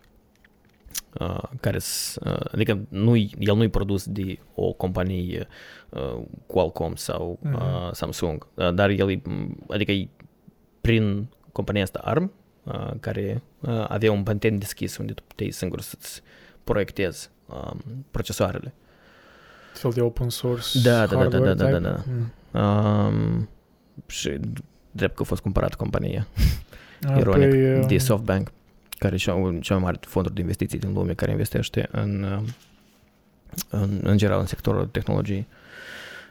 care s- uh, adică nu el nu e produs de o companie uh, Qualcomm sau uh, Mhm. Samsung, uh, dar el e, adică e prin compania asta ARM, uh, care uh, avea un patent deschis unde tu puteai singur să-ți proiectezi um, procesoarele. Fel de open source Da, da, da, da, hardware da, da, type. da. Mm. Um, și drept că a fost cumpărat compania, A, ironic, păi, uh, de SoftBank, care e cea, cea mai mare fonduri de investiții din lume care investește în, uh, în, în general în sectorul tehnologiei.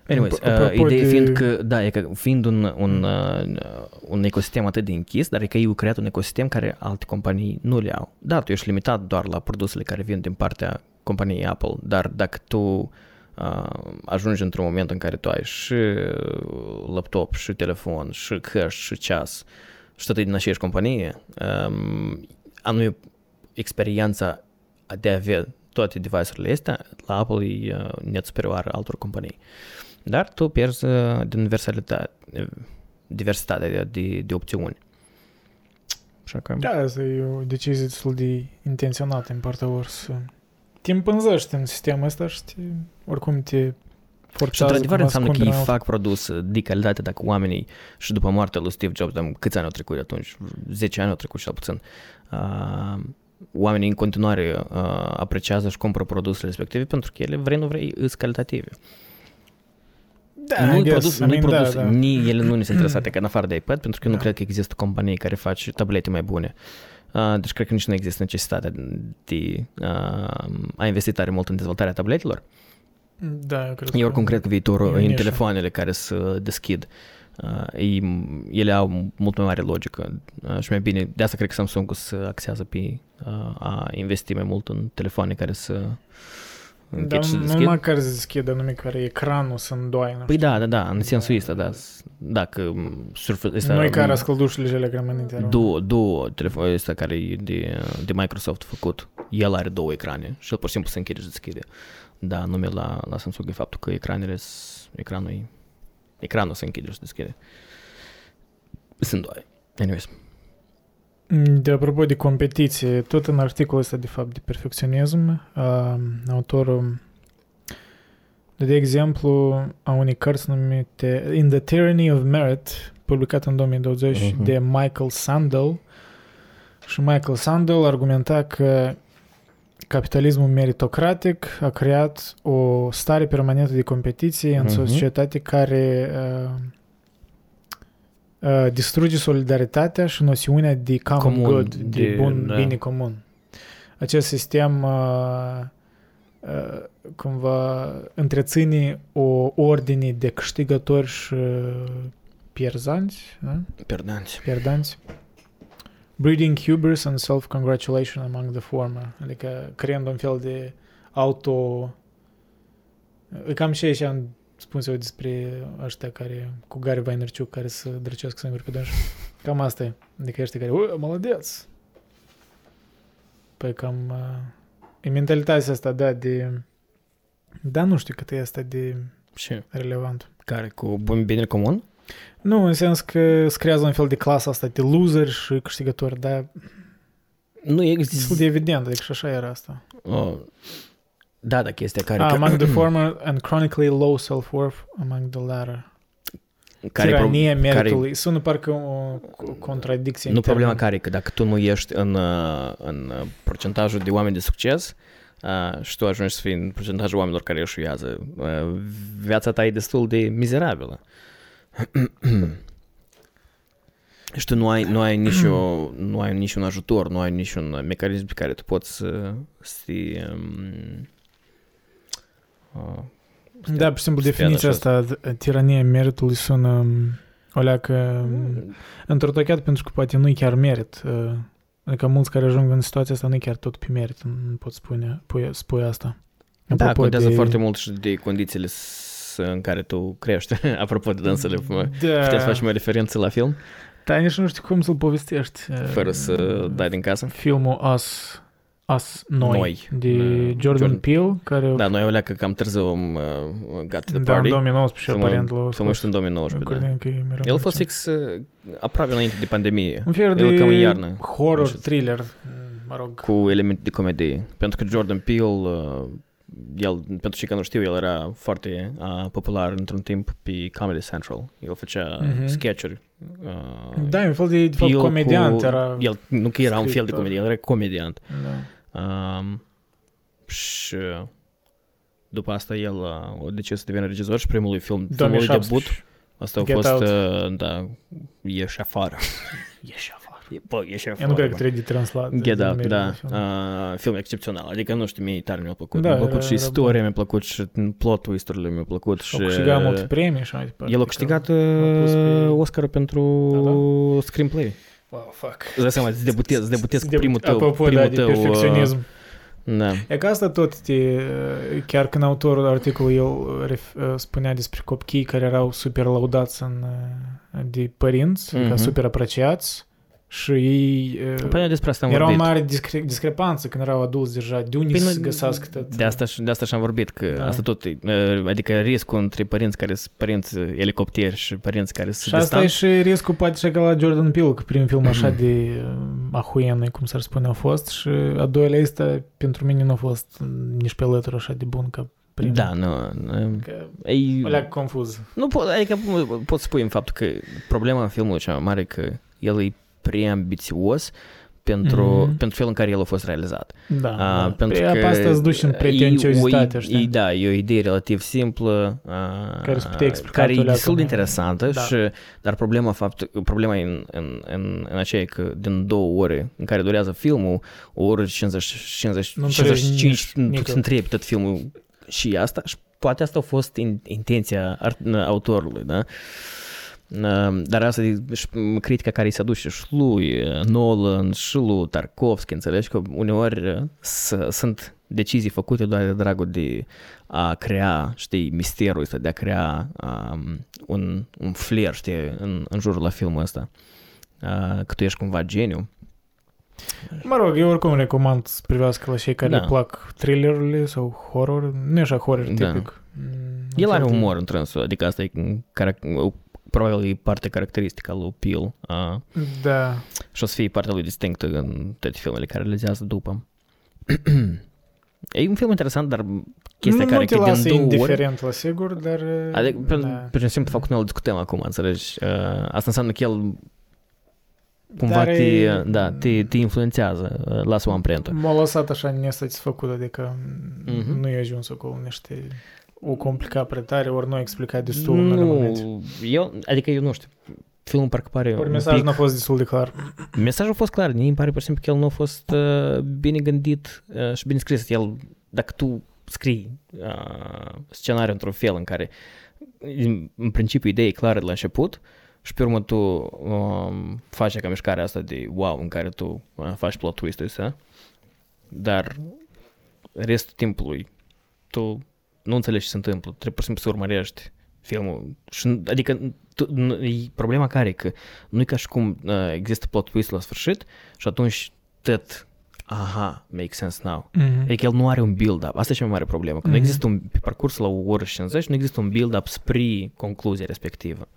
Anyways, Ap- uh, apropo ideea de- fiind că, da, e că fiind un, un, uh, un ecosistem atât de închis, dar e că ei au creat un ecosistem care alte companii nu le au. Da, tu ești limitat doar la produsele care vin din partea companiei Apple, dar dacă tu uh, ajungi într-un moment în care tu ai și laptop, și telefon, și cash, și ceas, și toate din aceeași companie, um, anume experiența de a avea toate device-urile astea, la Apple e uh, net superioară altor companii. Dar tu pierzi uh, din versalitate, diversitatea de, de, de opțiuni. Așa că... Da, asta e o decizie destul de intenționată în partea lor să te împânzești în sistemul ăsta și te, oricum te Și forțează într-adevăr cumva înseamnă să că ei cumpere fac produs de calitate dacă oamenii și după moartea lui Steve Jobs, dar câți ani au trecut de atunci? 10 ani au trecut cel puțin. Uh, oamenii în continuare uh, apreciază și cumpără produsele respective pentru că ele, vrei nu vrei, sunt calitative. Da, nu I e guess, produs, I nu e mean, produs, da, da. ni ele nu ne sunt interesate, că în afară de iPad, pentru că eu nu Da. cred că există companii care fac tablete mai bune. Uh, deci cred că nici nu există necesitatea de uh, a investi tare mult în dezvoltarea tabletelor. Da, eu cred Eu oricum cred că e viitorul o în nișă. telefoanele care se deschid, uh, ei, ele au mult mai mare logică uh, și mai bine, de asta cred că Samsung se axează pe uh, a investi mai mult în telefoane care să închid Dar și se nu deschid. numai care se deschide, nume care ecranul să îndoaină. Păi da, da, da, în sensul ăsta, da. Dacă Surface ăsta... Noi care scăldușurile cele grămânite erau. Două, două telefoane ăsta care e de, de Microsoft făcut, el are două ecrane și el pur și simplu se închide și deschide. Da, nume la, la Samsung e faptul că ecranele, s- ecranul, e- ecranul se închide și deschide. Sunt doi. Anyways. De apropo de competiție, tot în articolul ăsta, de fapt, de perfecționism, uh, autorul de exemplu a unei cărți numite In the Tyranny of Merit, publicat în 2020 uh-huh. Mhm. de Michael Sandel. Și Michael Sandel argumenta că capitalismul meritocratic a creat o stare permanentă de competiție în Mhm. societate care uh, uh, distruge solidaritatea și noțiunea de common Comun, good, de, de- bun da. bine comun. Acest sistem uh, uh, cumva întreține o ordine de câștigători și pierzanți, da? Pierdanți. pierdanți, breeding hubris and self-congratulation among the former, adică creând un fel de auto... Cam și așa am eu despre ăștia care, cu Gary Vaynerchuk, care să drăcească singuri pe dânși. Cam asta e. Adică ăștia care, ui, mălădeț! Păi cam... Uh, e mentalitatea asta, da, de... Da, nu știu cât e asta de... Ce? Relevant. Care? Cu bun bine comun? Nu, în sens că îți creează un fel de clasă asta de loser și câștigători, dar Nu destul există. de evident, adică și așa era asta. Oh. Da, da, chestia care... Ah, că- among the former and chronically low self-worth among the latter. care Tirania pro- care- meritului. Sună parcă o o contradicție. Nu în problema termeni. care e că dacă tu nu ești în, uh, în uh, procentajul de oameni de succes uh, și tu ajungi să fii în procentajul oamenilor care eșuează, uh, viața ta e destul de mizerabilă. și tu nu ai, nu ai, nicio, nu ai niciun ajutor, nu ai niciun mecanism pe care tu poți să, să te, um, uh, să te- Da, pur și simplu, să te definiția atașezi. asta, tirania meritului sună um, o leacă um, întortocheat pentru că poate nu-i chiar merit. uh, Adică mulți care ajung în situația asta nu-i chiar tot pe merit, nu pot spune, pui, spui asta. Da, Apropo contează de- foarte mult și de condițiile s- în care tu crești. Apropo de dânsele, Da. puteți să facem o referință la film, Dar nici nu știu cum să-l povestești. uh, fără să dai din casă? Filmul Us, Us Noi, Noi. de Da, Jordan, Jordan. Peele, care Da, noi o leacă cam târziu am uh, gat the da, în party. 2019 Filmul- aparent l-a Filmul ăsta în 2019, da. Cred că e mereu El a fost merge. fix uh, aproape înainte de pandemie, Un fel el de cam în iarnă. horror, Așa. thriller, mă rog. cu elemente de comedie. Pentru că Jordan Peele, uh, el, pentru cei care nu știu, el era foarte uh, popular într-un timp pe Comedy Central. El făcea Mhm. sketch-uri. Uh, Da, e un fel de, de fapt, Peele comediant cu, era. El, nu că era un fel de scriptor. comedie, el era comediant. Da. Um, și după asta el uh, a decis să devină regizor și primul lui film, filmul lui 2017. debut, asta a Get fost, Out. uh, da, Ieși afară. Ieși afară. Bă, ieși afară. Eu nu cred că bă. trebuie de translat. Get de Out, numirea da, filmului. uh, film excepțional, adică nu știu, mie tare mi-a plăcut, Da, mi-a plăcut era- și era istoria, mi-a plăcut și plot twist-urile mi-a plăcut Și și... au câștigat multe premii și mai departe. El a Adică câștigat a pus pe- uh, Oscar pentru screenplay. Wow, fuck. Îți dai seama, îți debutezi, îți debutezi cu De- primul tău, Apropo, primul da, de tău, uh, perfecționism. Da. E că asta tot te, chiar când autorul articolului el ref, spunea despre copii care erau super laudați în, de părinți, mm-hmm. Mhm. ca super apreciați și ei Păi noi despre asta am era o vorbit. mare discre- discrepanță când erau adulți deja. De unde Păi să nu- găsească tot? De asta, și- de asta și-am vorbit, că Da. asta tot, e, uh, adică riscul între părinți care sunt părinți elicopteri și părinți care Și sunt asta e distanți. și riscul poate și ca la Jordan Peele, că prin film așa Mhm. de uh, ahuienă, cum s-ar spune, a fost și a doilea este pentru mine nu a fost nici pe lătură așa de bun ca primul. Da, nu, nu, Că e, o leac confuz. nu pot, adică pot spui în faptul că problema filmului cea mai mare e că el e prea ambițios pentru, Mhm. pentru felul în care el a fost realizat. Da, A, da. pentru Păi, că asta îți duci în e o pretențiozitate, i- știi? e, Da, e o idee relativ simplă, a, Care se putea explica care e alea destul de cum- interesantă, Da. și, dar problema, fapt, problema e în, în, în, în aceea că din două ore în care durează filmul, o oră și 50, 50, Nu înțelegi 55, nici- tu nică. să întrebi tot filmul și asta, și poate asta a fost in, intenția art, autorului, da? Uh, Dar asta e și critica care îi se aduce și șlui uh, Nolan și lui Tarkovski, înțelegi că uneori uh, s- sunt decizii făcute doar de dragul de a crea, știi, misterul ăsta, de a crea um, un, un flair, știi, în, în jurul la filmul ăsta. Uh, că tu ești cumva geniu. Mă rog, eu oricum recomand să privească la cei care Da. le plac thrillerurile sau horror. Nu e așa horror Da. tipic. Mm, El un are fel de- umor întrânsul, adică asta e care, probabil e parte caracteristică a lui Peel uh, Da. și o să fie partea lui distinctă în toate filmele care realizează după. e un film interesant, dar chestia nu care te că lasă din două ori... indiferent, la sigur, dar... Adică, pe, da. pe simplu fapt că noi îl discutăm acum, înțelegi? Uh, asta înseamnă că el cumva Dar te, e- da, te, te influențează, uh, lasă o amprentă. M-a lăsat așa nesatisfăcut, adică Mhm. nu i-a ajuns acolo niște... O complicat prea tare, ori nu a explicat destul în unele momente. Nu, eu, adică eu nu știu, filmul parcă pare Ori un mesajul pic... nu a fost destul de clar. Mesajul a fost clar, mie îmi pare pur și simplu că el nu a fost uh, bine gândit uh, și bine scris. El, dacă tu scrii uh, scenariul într-un fel în care în, în principiu ideea e clară de la început și pe urmă tu um, faci ca mișcarea asta de wow în care tu uh, faci plot twist-ul ăsta, dar restul timpului tu nu înțelegi ce se întâmplă, trebuie pur și simplu să urmărești filmul. Și, adică tu, nu- e problema care e că nu e ca și cum uh, există plot twist la sfârșit și atunci tot aha, make sense now. Mhm. Adică el nu are un build-up. Asta e cea mai mare problemă. Că nu Mhm. există un, pe parcurs la o oră și 50, nu există un build-up spre concluzia respectivă.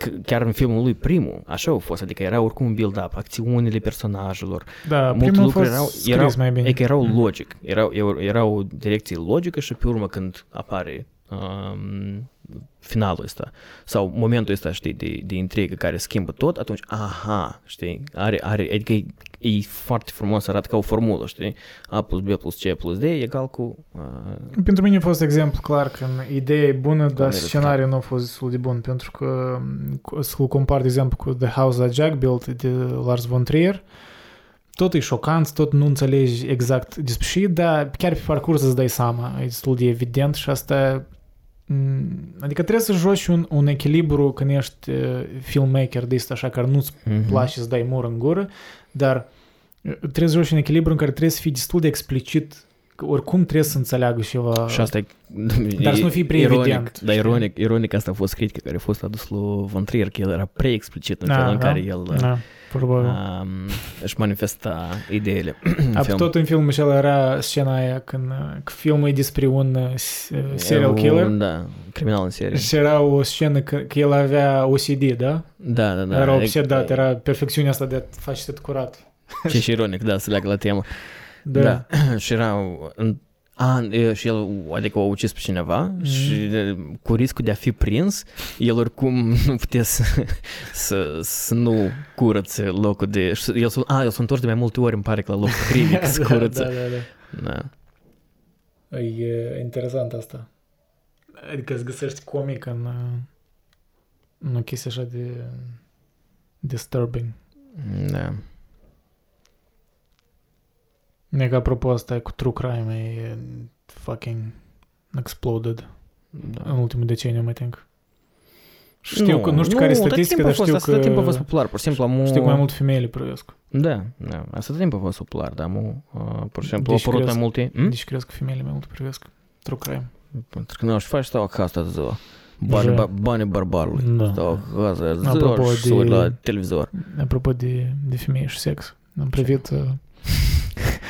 Că chiar în filmul lui primul, așa a fost, adică era oricum un build-up, acțiunile personajelor, Da, multe primul a lucruri fost erau, scris erau, mai bine. adică erau Mhm. logic, erau, erau, era o direcție logică și pe urmă când apare um, finalul ăsta. Sau momentul ăsta, știi, de, de intrigă care schimbă tot, atunci, aha, știi, are, are, adică e, e foarte frumos, arată ca o formulă, știi, A plus B plus C plus D egal cu... Uh, Pentru mine a fost exemplu clar că ideea e bună, dar mereu scenariul nu a fost destul de bun, pentru că m, să-l compar, de exemplu, cu The House That Jack Built de Lars von Trier, tot e șocant, tot nu înțelegi exact despre ce, e, dar chiar pe parcurs îți dai seama, e destul de evident și asta m, Adică trebuie să joci un, un echilibru când ești uh, filmmaker de ăsta așa care nu-ți mhm. place să dai mur în gură, dar uh, trebuie să joci un echilibru în care trebuie să fii destul de explicit că oricum trebuie să înțeleagă ceva. Și asta e... Dar să nu fie prea ironic, evident, Dar știi? ironic, ironic asta a fost critica care a fost adus lui Von Trier, că el era prea explicit în Da, felul în da. care el Da, probabil. um, își manifesta ideile. A, film. tot în filmul acela era scena aia când uh, că filmul e despre un uh, s- uh, serial Un- killer Da, criminal în serie. și era o scenă că, că el avea OCD, da? Da, da, da. era E- obsedat, era perfecțiunea asta de a face tot curat. Ce și ironic, da, să leagă la temă. Da. Da. și era... în- A, e, și el, adică a ucis pe cineva Mhm. și e, cu riscul de a fi prins, el oricum nu putea să, să, să nu curățe locul de... și El, s-a- a, el s-a întors de mai multe ori, îmi pare că la locul crimic să da, curăță. da, da, da. Da. E interesant asta. Adică îți găsești comic în, uh, în o chestie așa de disturbing. Da. E că apropo asta cu true crime e fucking exploded da. în ultimul deceniu, mai think. Știu că, nu știu care e tot statistica, timpul dar a fost, știu asta tot timpul a fost că, popular, pur și simplu am știu că mai multe femei le privesc. Da, da, asta tot timpul a fost popular, dar am, uh, pur și simplu Deci au apărut crezi- mai multe... Hm? Deci crezi că femeile mai mult privesc true crime. Pentru că nu aș face stau acasă toată ziua. Bani, Deja. ba, bani barbarului. Da. Stau acasă ziua Apropo și să de- uit la televizor. Apropo de, de femei și sex, am privit uh, o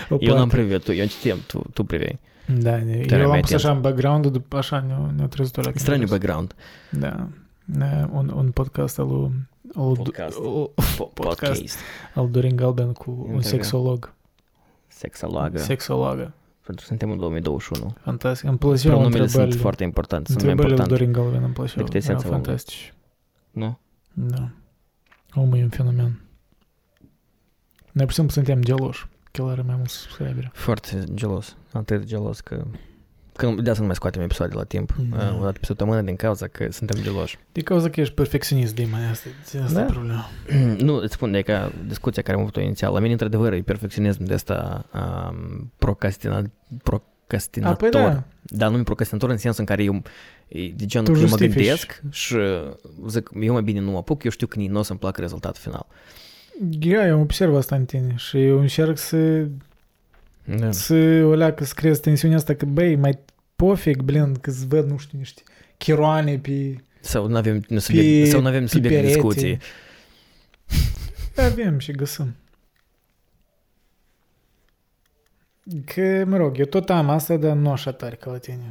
Eu n-am parte. privit, tu, eu citeam, tu, tu privei. Da, Tare eu l-am mai pus atent. așa în background după așa ne-a, ne trezit la Straniu background. Da. Da, un, un podcast al lui al, lui- Podcast. al, Po- Podcast. Podcast. al Dorin Galben cu un Interviu. sexolog. Sexologă. Sexologă. Pentru că suntem în 2021. Fantastic. Îmi plăceau Pronumele sunt întrebările. foarte importante, sunt mai Întrebările lui importante. Dorin Galben îmi plăceau. decât Erau esența omului. fantastici. Nu? Da. Omul e un fenomen. Noi pur și simplu suntem geloși. Că el are mai mulți subscriberi. Foarte gelos. Atât de gelos că... Că de asta nu mai scoatem episoade la timp. Da. Uh, O dată pe săptămână din cauza că suntem geloși. De cauza că ești perfecționist, Dima, asta, asta Da. e problema. nu, îți spun, de ca discuția care am avut-o inițial. La mine, într-adevăr, e perfecționism de asta um, procrastina, procrastinator. A, păi da. Dar nu e procrastinator în sensul în care eu, e de genul Tu că eu mă justifici. gândesc și zic, eu mai bine nu mă apuc, eu știu că nici nu o să-mi placă rezultatul final. Ia, eu observ asta în tine și eu încerc să, Da. să o leacă, să creez tensiunea asta că, băi, mai pofig, blin, că-ți văd, nu știu, niște chiroane pe... Sau nu avem nu subiect, Pe- sau nu avem pe subiect de perete. discuție. Avem și găsim. Că, mă rog, eu tot am asta, dar nu așa tare ca la tine.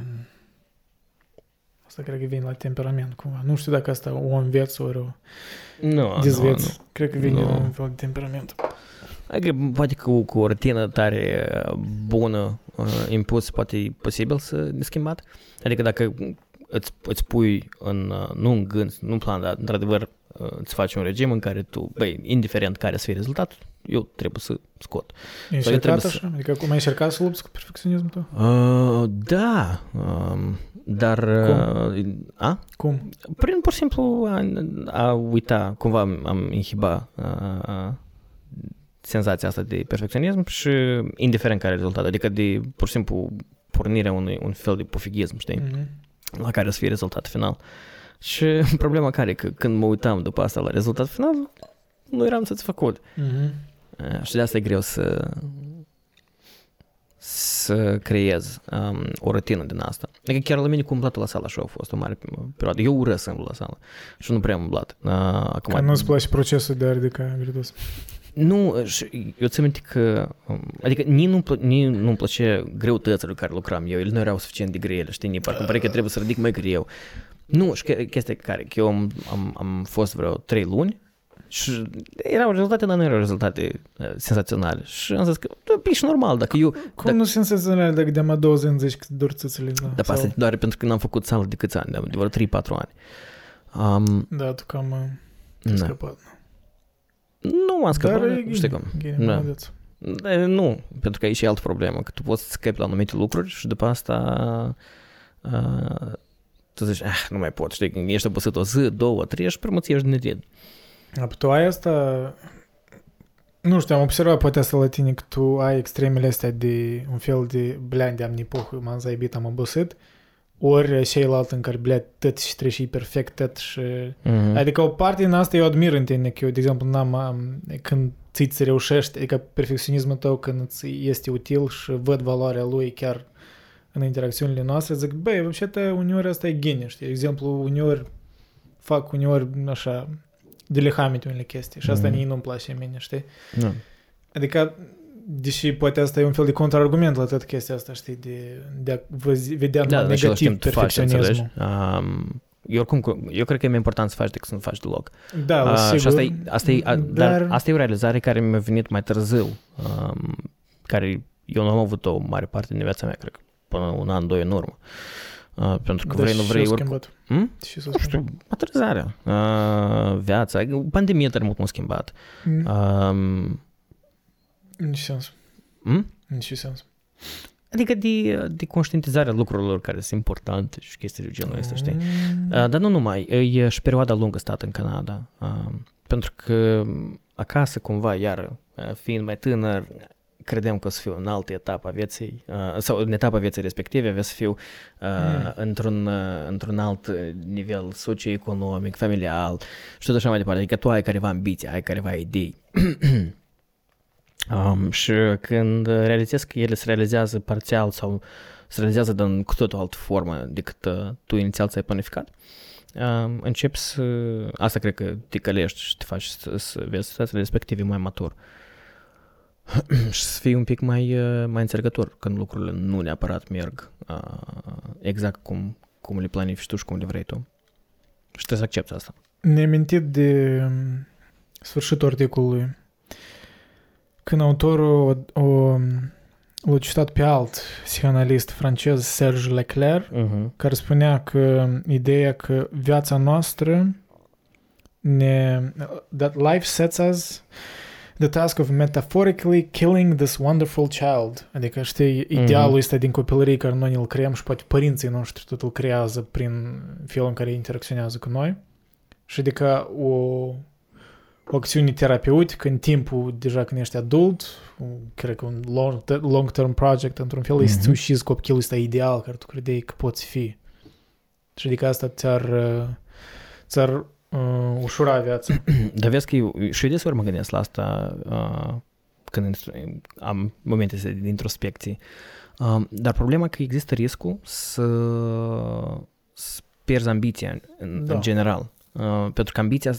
Asta cred că vine la temperament cumva. Nu știu dacă asta o înveți ori o Nu, dezveți. nu, nu. Cred că vine Nu. un fel de temperament. Adică, poate cu, cu o rutină tare uh, bună uh, impus, poate e posibil să ne schimbat. Adică dacă îți, îți pui în, uh, nu în gând, nu în plan, dar într-adevăr uh, îți faci un regim în care tu, băi, indiferent care să fie rezultatul, eu trebuie să scot. Ai Sau eu încercat trebuie așa? Adică cum ai încercat să lupți cu perfecționismul tău? Uh, da, um, dar... Uh, a? Cum? Prin pur și simplu a, a uita, cumva am, am inhiba uh, senzația asta de perfecționism și indiferent care e rezultat, adică de pur și simplu pornirea unui un fel de pofighism, știi, Mhm. la care să fie rezultat final. Și problema care e că când mă uitam după asta la rezultat final, nu eram satisfăcut. Mhm. Uh, și de asta e greu să să creez um, o rutină din asta. Adică chiar la mine cu umblatul la sală așa a fost o mare perioadă. Eu urăsc să umblu la sală și nu prea am umblat. Uh, acum, Că nu-ți place procesul de a ridica gredos. nu, și eu ți aminte că, um, adică nici nu, nici nu-mi place greutățile cu care lucram eu, ele nu erau suficient de grele, știi, nici parcă îmi pare că trebuie să ridic mai greu. Nu, și che- chestia e care, că eu am, am, am fost vreo trei luni și erau rezultate, dar nu erau rezultate uh, senzaționale. Și am zis că da, e ești normal dacă eu... Cum dacă... nu senzaționale dacă de-am a două zile zici că doar țâțele? Da, da sau... asta doar pentru că n-am făcut sală de câți ani, de vreo 3-4 ani. Um, da, tu cam uh, scăpat. Da. Nu m-am scăpat, dar știi cum. Gine, da. da nu, pentru că aici e altă problemă, că tu poți să scapi la anumite lucruri și după asta uh, tu zici, ah, nu mai pot, știi, ești obosit o zi, două, trei și primul ți ieși din red. A, tu ai asta... Nu știu, am observat poate asta la tine că tu ai extremele astea de un fel de blean de am nipohă, m-am zaibit, am obosit, ori ceilalți în care, blea, tot și trebuie și perfect, tot și... Mm-hmm. Adică o parte din asta eu admir în tine, că eu, de exemplu, n-am, am, când ți ți reușești, adică perfecționismul tău când îți este util și văd valoarea lui chiar în interacțiunile noastre, zic, băi, вообще uneori asta e genie, știi? De exemplu, uneori fac uneori așa de lehamite unele chestii și asta Mhm. nici nu-mi place mine, știi? Da. Adică, deși poate asta e un fel de contraargument la toată chestia asta, știi, de, de a văzi, vedea Da, da, în același negativ timp tu faci, înțelegi? perfecționismul. Um, eu, oricum, eu cred că e mai important să faci decât să nu faci deloc. Da, la Uh, sigur. și asta e, asta, e, a, dar... dar asta e o realizare care mi-a venit mai târziu, um, care eu nu am avut-o mare parte din viața mea, cred că până un an, doi în urmă. Uh, pentru că Da, vrei, nu și vrei, s-a oricum. schimbat. Hmm? Și s-a Nu schimbat. știu, maturizarea, uh, viața, pandemia tare mult m-a schimbat. Mm. Um, Nici sens. hmm? Nici sens. Adică de, de conștientizarea lucrurilor care sunt importante și chestii de genul ăsta, știi? Mm. Uh, dar nu numai, e și perioada lungă stat în Canada, uh, pentru că acasă cumva, iar uh, fiind mai tânăr, credeam că o să fiu în altă etapă a vieții, uh, sau în etapa vieții respective, avea să fiu uh, Mm. într-un, uh, într-un alt nivel socioeconomic, familial și tot așa mai departe. Adică tu ai careva ambiții, ai careva idei. um, și când realizezi că ele se realizează parțial sau se realizează în cu totul altă formă decât uh, tu inițial ți-ai planificat, uh, începi să... Asta cred că te călești și te faci să, să vezi situațiile respective mai matur. și să fii un pic mai, uh, mai înțelegător când lucrurile nu neapărat merg uh, exact cum, cum le planifici tu și cum le vrei tu. Și trebuie să accepti asta. Ne-am amintit de um, sfârșitul articolului. Când autorul o, o, l-a citat pe alt psihanalist francez, Serge Leclerc, Uh-huh. care spunea că ideea că viața noastră ne... that life sets us the task of metaphorically killing this wonderful child. Adică, știi, idealul ăsta din copilărie care noi îl creăm și poate părinții noștri tot îl creează prin felul în care interacționează cu noi. Și adică o, o acțiune terapeutică în timpul, deja când ești adult, un- cred că un long, long-term project, într-un fel, este Mhm. să ucizi copilul ăsta ideal care tu credeai că poți fi. Și adică asta ți-ar, uh, ți-ar uh, ușura viața. Dar vezi că eu, și eu deseori mă gândesc la asta uh, când am momente astea de introspecție. Um, dar problema e că există riscul să, să pierzi ambiția în, în, Da. în general. Uh, pentru că ambiția,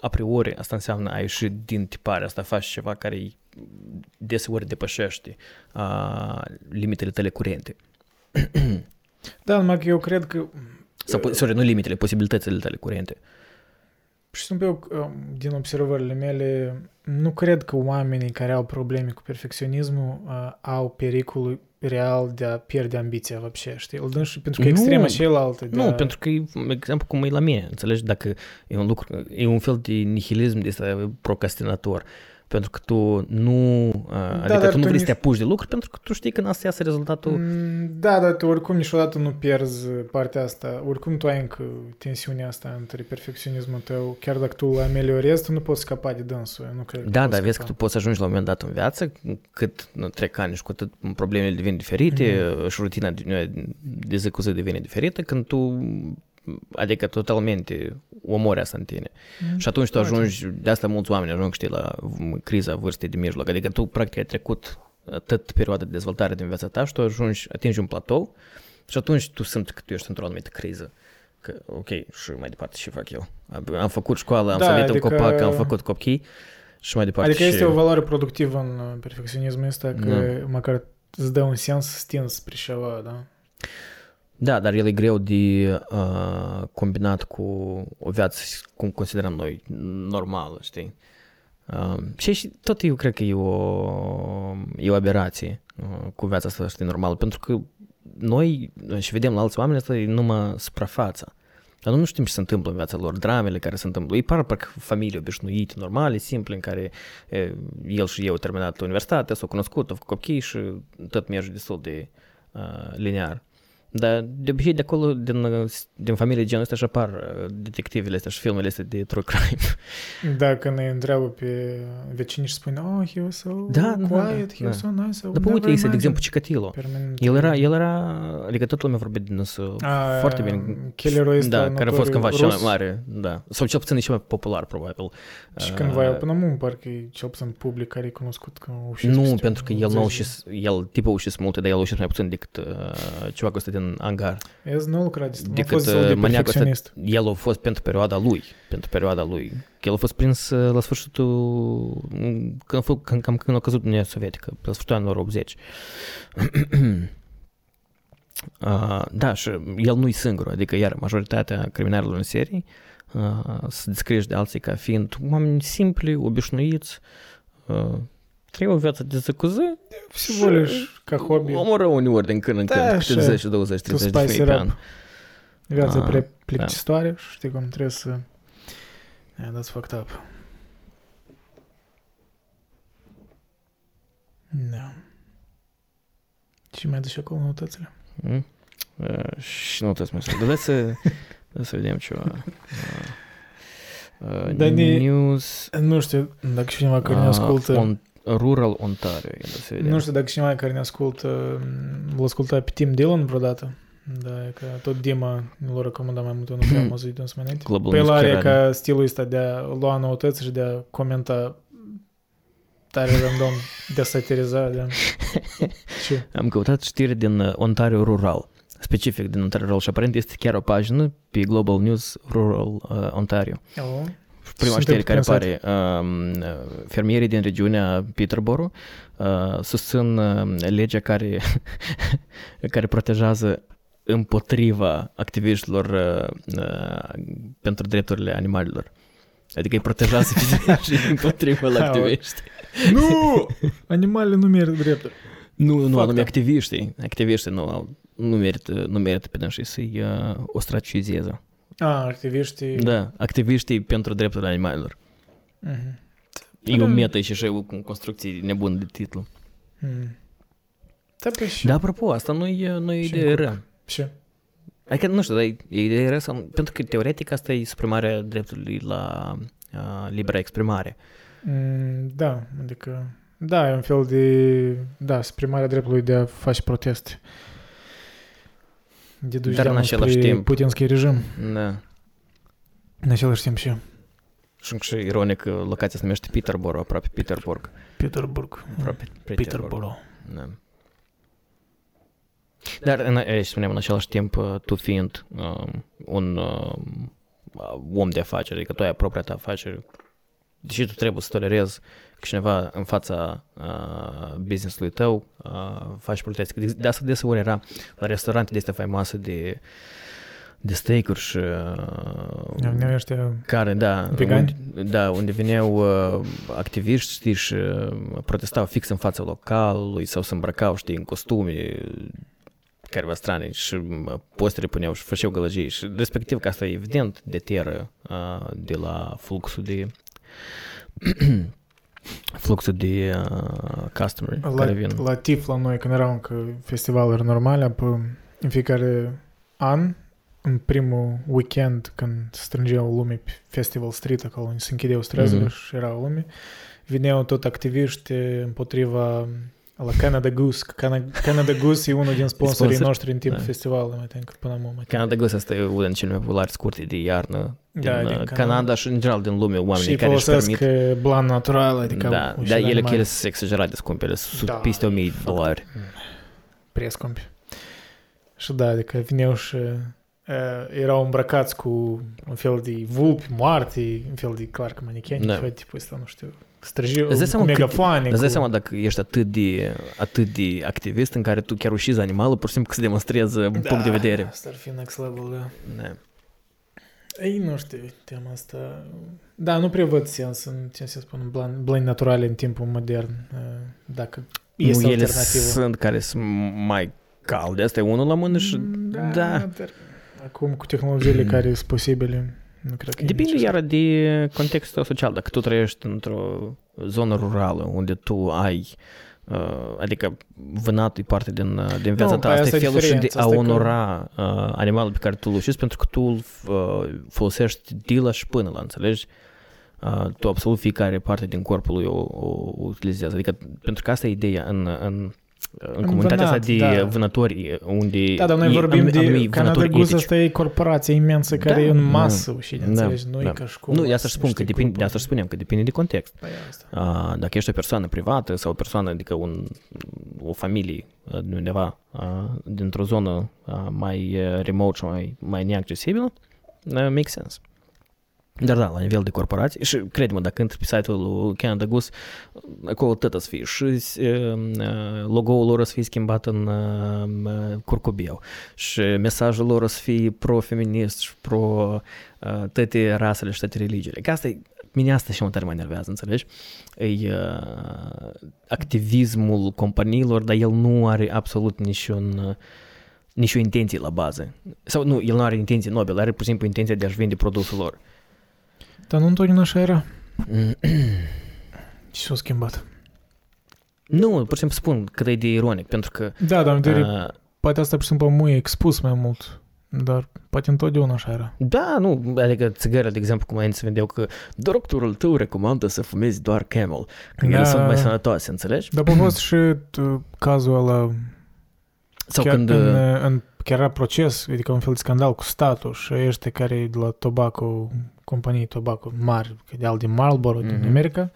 a priori, asta înseamnă a ieși din tipare, asta faci ceva care îi deseori depășește uh, limitele tale curente. Da, numai că eu cred că Sau, po- sorry, nu limitele, posibilitățile tale curente. Și sunt eu, um, din observările mele, nu cred că oamenii care au probleme cu perfecționismul uh, au pericolul real de a pierde ambiția, вообще, știi? Îl dăm și pentru că Nu. extrema cealaltă. De Nu, a... pentru că, e, exemplu, cum e la mine, înțelegi, dacă e un lucru, e un fel de nihilism de ăsta procrastinator, pentru că tu nu, da, adică dar tu nu tu vrei să te nici- apuci de lucru, pentru că tu știi că n-a să iasă rezultatul. Mm, Da, dar tu oricum niciodată nu pierzi partea asta. Oricum tu ai încă tensiunea asta între perfecționismul tău. Chiar dacă tu îl ameliorezi, tu nu poți scapa de dânsul. Eu nu cred că Da, poți dar vezi că scapa. tu poți să ajungi la un moment dat în viață, cât nu, trec ani și cu atât problemele devin diferite Mhm. și rutina de, de zi cu zi devine diferită, când tu, adică totalmente omori asta în tine. Mm, Și atunci tu poate. ajungi, de asta mulți oameni ajung, știi, la criza vârstei de mijloc. Adică tu, practic, ai trecut atât perioada de dezvoltare din viața ta și tu ajungi, atingi un platou și atunci tu simți că tu ești într-o anumită criză. Că, ok, și mai departe ce fac eu? Am, am făcut școală, am Da, sărit adică- în copac, am făcut copii și mai departe Adică și... este o valoare productivă în uh, perfecționismul ăsta, că măcar îți dă un sens stins spre ceva, da? Da, dar el e greu de uh, combinat cu o viață, cum considerăm noi, normală, știi? Uh, și, și tot eu cred că e o, e o aberație uh, cu viața asta, știi, normală, pentru că noi și vedem la alți oameni, asta e numai suprafața. Dar noi nu știm ce se întâmplă în viața lor, dramele care se întâmplă. Ei par parcă familii obișnuite, normale, simple, în care e, el și eu au terminat universitatea, s-au cunoscut, au făcut copii și tot merge destul de uh, linear. Dar de obicei de acolo, din, din familie genul ăsta și apar uh, detectivele astea și filmele astea de true crime. Dacă ne întreabă pe vecini și spune, oh, he was so Da, da, quiet, da, he was da. so nice, I would Dar pe uite, never este, de imagine." exemplu, Chikatilo. Permanent. El era, el era, adică toată lumea vorbea din însă A, foarte bine. Killerul ăsta Da, care a fost notoriu cândva cel mai rus. mare, da. Sau cel puțin e cel mai popular, probabil. Și Uh, cândva el până acum, parcă e cel puțin public care e cunoscut că ușis Nu, peste pentru că el 80 nu a de- ușis, el tipul a ușis multe, dar el a ușis mai puțin decât uh, ceva ăsta din angar. Ez nu lucra de a Decât fost destul de uh, maniacul ăsta, perfecționist. el a fost pentru perioada lui, pentru perioada lui. El a fost prins uh, la sfârșitul, mm, când, a fost- când, cam când a căzut Uniunea Sovietică, pe la sfârșitul anilor 80. Uh, da, și el nu-i singur, adică iar majoritatea criminalilor în serie uh, se descrie de alții ca fiind oameni simpli, obișnuiți, uh, trăiau o viață de zi cu zi, Всего lишь ca hobby. omoră uneori din când în Da, când, câte așa. 10, 20, Tu 30 de spice femei pe it an. up. Viața Ah, prea plictisitoare și știi cum trebuie să... Yeah, that's fucked up. Da. Și mai duci acolo noutățile? Mm? Uh, și nu trebuie să mai Dar să, hai să vedem ceva. Uh, uh, Dar ne- news Nu știu dacă cineva care ne uh, ascultă... on, Rural Ontario. ia Să vedem. Nu știu dacă cineva care ne ascultă l-a ascultat pe Tim Dillon vreodată. Da, e că tot Dima l-a recomandat mai mult, eu nu prea am auzit de însă mai înainte. Global Pe el News are chiar ca stilul ăsta de a lua noutăți și de a comenta tare random, de a satiriza, de a... Ce? Am căutat știri din uh, Ontario Rural, specific din Ontario Rural și aparent este chiar o pagină pe Global News Rural uh, Ontario. Oh. Prima Suntem știre care prinsați. apare, um, fermierii din regiunea Peterborough uh, susțin uh, legea care, care protejează împotriva activiștilor uh, uh, pentru drepturile animalelor. Adică îi protejează fizic și împotriva la activiști. Nu! Animalele nu merită drepturi. Nu, nu, Fuck anume them. activiștii. Activiștii nu, au- nu merită, nu merită pe dânsii să-i uh, ostracizeze. A, activiștii... Da, activiștii pentru drepturile animalelor. Mhm. E o metă și și cu construcții nebune de titlu. Mhm. Da, pe și... Da, apropo, asta nu e, nu e Și idee în rea. Ce? Adică, nu știu, dar e e idee rea sau... Pentru că, teoretic, asta e suprimarea dreptului la uh, libera exprimare. Mm, Da, adică... Da, e un fel de... Da, suprimarea dreptului de a face proteste. De duci Dar în deamă același spre timp- putinski regim. Da. În același timp și Și, și ironic, că locația se numește Peterborough, aproape Peterburg. Peterburg. Aproape Peterborough. Da. Dar, în, e, spuneam, în același timp, uh, tu fiind um, un um, om de afaceri, adică tu ai propria ta afacere, deși tu trebuie să tolerezi că cineva în fața uh, business-ului tău uh, faci proteste. De, de asta deseori era la restaurante de astea faimoase de de steak-uri și Ne ăștia care, da, Vegani? unde, da, unde veneau uh, activiști, știi, și uh, protestau fix în fața localului sau se îmbrăcau, știi, în costume careva strane și uh, postere puneau și făceau gălăgii și respectiv că asta evident deteră uh, de la fluxul de fluxul de uh, customer La, care vin. la TIF, la noi, când erau încă festivaluri normale, apă, în fiecare an, în primul weekend, când strângeau lume pe Festival Street, acolo unde se închideau străzile Mhm. și erau lume, vineau tot activiști împotriva la Canada Goose. că Cana- Canada Goose e unul din sponsorii Sponsor. noștri în timpul Da. festivalului, mai tenc, până acum. mai Canada Goose asta e unul din cele mai populare scurte de iarnă din, Da, din uh, Canada. Canada și în general din lume oamenii Și care își folosesc permit uh, blan natural, adică da, ușor dar ele animale. chiar sunt exagerat de scumpe, ele sunt Da, peste 1000 de fapt. dolari. prea scumpi. Și da, adică vineau și uh, erau îmbrăcați cu un fel de vulpi moarte, un fel de, clar că manicheni, Da. da. tipul ăsta, nu știu, străjiu, Îți dai cu seama cât- megafoane. Îți dai cu... seama dacă ești atât de, atât de activist în care tu chiar ușizi animalul pur și simplu că se demonstreze un da, punct de vedere. Asta ar fi next level, da. Da. Ei, nu știu, tema asta... Da, nu prea văd sens în, ce să spun, blan, blăni naturale în timpul modern, uh, dacă este nu, ele alternativă. sunt care sunt mai calde. Asta e unul la mână și... Da, da. dar acum cu tehnologiile care sunt posibile, nu cred că e Depinde necesar. iară de contextul social. Dacă tu trăiești într-o zonă rurală unde tu ai Uh, adică vânatul e parte din, uh, din viața Nu, ta. păi Asta asta e e felul și de diferența, a asta e că- onora uh, animalul pe care tu îl ucizi pentru că tu îl uh, folosești de la și până la, înțelegi? Uh, tu absolut fiecare parte din corpul lui o, o, o utilizează. Adică pentru că asta e ideea în, în, în, În comunitatea asta vânat, de da. vânători, unde Da, dar noi e- vorbim am- de anumii Canada vânători Goose, etici. asta e corporație imensă care Da, e în da. masă și Da, înțelegi, nu da. e ca și cum. Nu, de asta să spun că știi depinde, cum- de asta spuneam că depinde de context. Păi asta. Uh, dacă ești o persoană privată sau o persoană, adică un, o familie uh, de undeva uh, dintr-o zonă uh, mai uh, remote și mai, mai neaccesibilă, uh, make sense. Dar da, la nivel de corporație, și crede-mă, dacă intri pe site-ul lui Canada Goose, acolo tot să fie și uh, logo-ul lor o să fie schimbat în uh, curcubiu și mesajul lor o să fie pro-feminist și pro uh, toate rasele și toate religiile. Că asta e, mine asta și mă tare mă enervează, înțelegi? E uh, activismul companiilor, dar el nu are absolut niciun uh, nicio intenție la bază. Sau nu, el nu are intenție nobile, are pur și simplu intenția de a-și vinde produsul lor. Dar nu întotdeauna așa era. Și s-a schimbat. nu, pur și simplu spun cât e de ironic, pentru că Da, dar de uh, poate asta, pur și simplu, mu e expus mai mult. Dar poate întotdeauna așa era. Da, nu, adică țigările, de exemplu, cum înainte se vedeau că doctorul tău recomandă să fumezi doar Camel, că ele Da. sunt mai sănătoase, înțelegi? Dar a fost și uh, cazul ăla, Sau chiar, când... în, uh, în, chiar era proces, adică un fel de scandal cu statul și ăștia care de la tobacco, companii tobacco mari, că de al din Marlboro, din Mhm. America,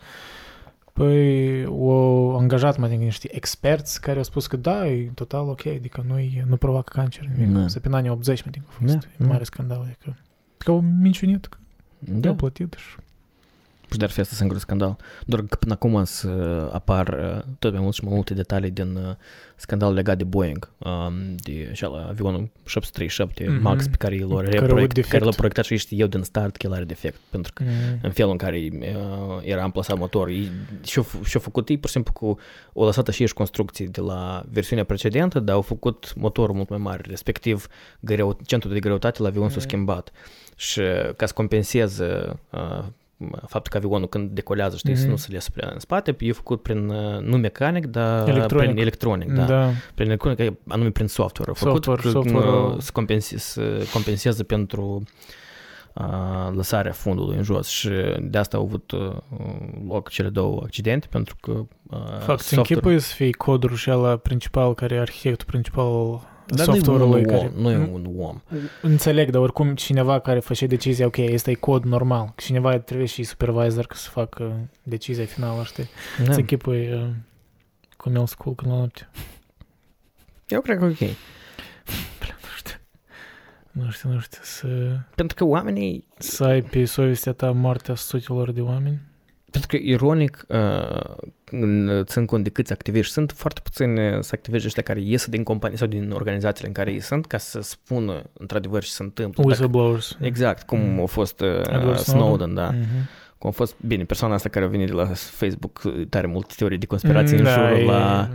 păi au angajat mai din niște experți care au spus că da, e total ok, adică nu, nu provoacă cancer. Da. Să pe în anii 80, mai din că a fost Da, e da. mare scandal. Adică, că au minciunit, că da, au plătit și și dar fi asta singur scandal. Doar că până acum să apar uh, tot mai mult și mai multe detalii din uh, scandalul legat de Boeing, um, de așa, avionul 737 Mhm. Max pe care l-a Care a avut proiect, defect. care l-a proiectat și știi eu din start că el are defect, pentru că mm, în felul în care uh, era amplasat motorul. Ei- Și-au, f- și-au făcut ei, pur și simplu, cu, o lăsat și construcții de la versiunea precedentă, dar au făcut motorul mult mai mare, respectiv greu, centrul de greutate la avion s-a Mhm. schimbat. Și ca să compenseze uh, faptul că avionul când decolează, știi, să Mhm. nu se iasă prea în spate, e făcut prin, uh, nu mecanic, dar Electronic. prin electronic, da. da. Prin electronic, anume prin software. Au făcut Software, că, software-ul. uh, să, compense, să compenseze pentru uh, lăsarea fundului în jos și de asta au avut uh, loc cele două accidente pentru că uh, Fapt, se software- închipui să fie codul și ăla principal, care e arhitectul principal Dar nu e un software-ului. om, Care... nu e un om. Înțeleg, dar oricum cineva care face decizia, ok, este cod normal. Cineva trebuie și supervisor ca să facă decizia finală, știi? Da. Se închipui uh, cum el sculcă la noapte. Eu cred că ok. Nu știu, nu știu, să, Pentru că oamenii să ai pe sovestea ta moartea sutelor de oameni. Pentru că, ironic, uh, în- țin cont de câți activiști sunt, foarte puțini uh, sunt activiști ăștia care ies din companii sau din organizațiile în care ei sunt ca să spună într-adevăr ce se întâmplă. Dacă- Whistleblowers. Exact, cum Mm. a fost uh, Edward Snowden, da. Mhm. Cum a fost, bine, persoana asta care a venit de la Facebook, uh, tare multe teorii de conspirație în da, jurul e, la...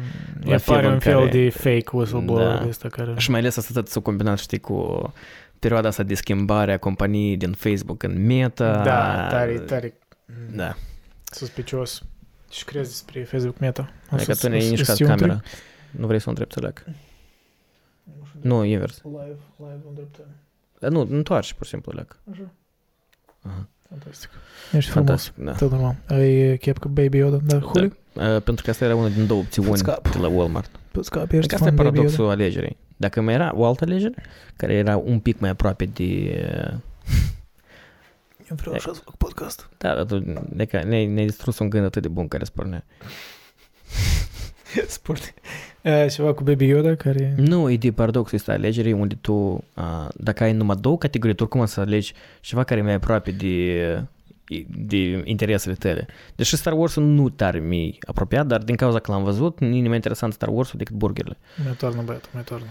la e filmul pare un în fel care- de fake whistleblower Da. de ăsta care... Și mai ales asta tot s-a combinat, știi, cu perioada asta de schimbare a companiei din Facebook în Meta. Da, tare, tare Da, suspicios. Și crezi despre Facebook Meta? adică tu ne-ai mișcat camera. Nu vrei să o întrebi să leac? Nu, invers. Live, live în dreptate. Dar Nu, întoarce, pur și simplu leac. Așa. Aha. Fantastic. Ești frumos. Fantastic, da. Tot normal. Ai chepcă Baby Yoda? Da, Huli? Uh, pentru că asta era una din două opțiuni Puți cap. de la Walmart. Pe scap, Adică ești asta e fan Baby Yoda? paradoxul alegerii. Dacă mai era o altă alegere, care era un pic mai aproape de... uh, Eu vreau așa să fac podcast. Da, dar tu adică ne-ai, ne-ai distrus un gând atât de bun care spune. Sport. Uh, ceva cu Baby Yoda care... Nu, e de paradoxul ăsta alegerii unde tu, uh, dacă ai numai două categorii, tu oricum să alegi ceva care e mai aproape de, de interesele tale. Deși Star Wars-ul nu tare mi apropiat, dar din cauza că l-am văzut, nu e mai interesant Star Wars-ul decât burgerile. Mai toarnă băiatul, mai toarnă.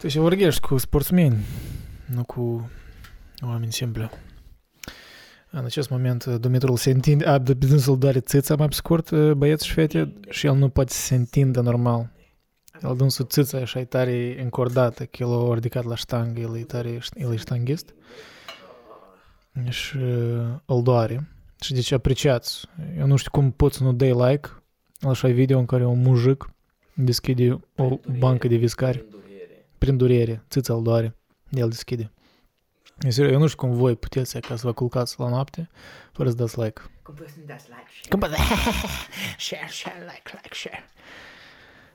Tu și vorbești cu sportsmeni, nu cu oameni simpli. În acest moment, Dumitrul se întinde, a, dânsul doare țița mai pe scurt, băieți și fete, și el nu poate să se întindă normal. El dânsul țița așa e tare încordată, că el a ridicat la ștangă, el e tare, el e ștanghist. Și uh, îl doare. Și deci apreciați. Eu nu știu cum poți să nu dai like la așa video în care un mujic deschide o bancă de viscare prin durere, țița îl doare, el deschide. Eu, serios, eu nu știu cum voi puteți ca să vă culcați la noapte fără să dați like. Cum poți să-mi dați like și Cum poți share, share, like, like, share.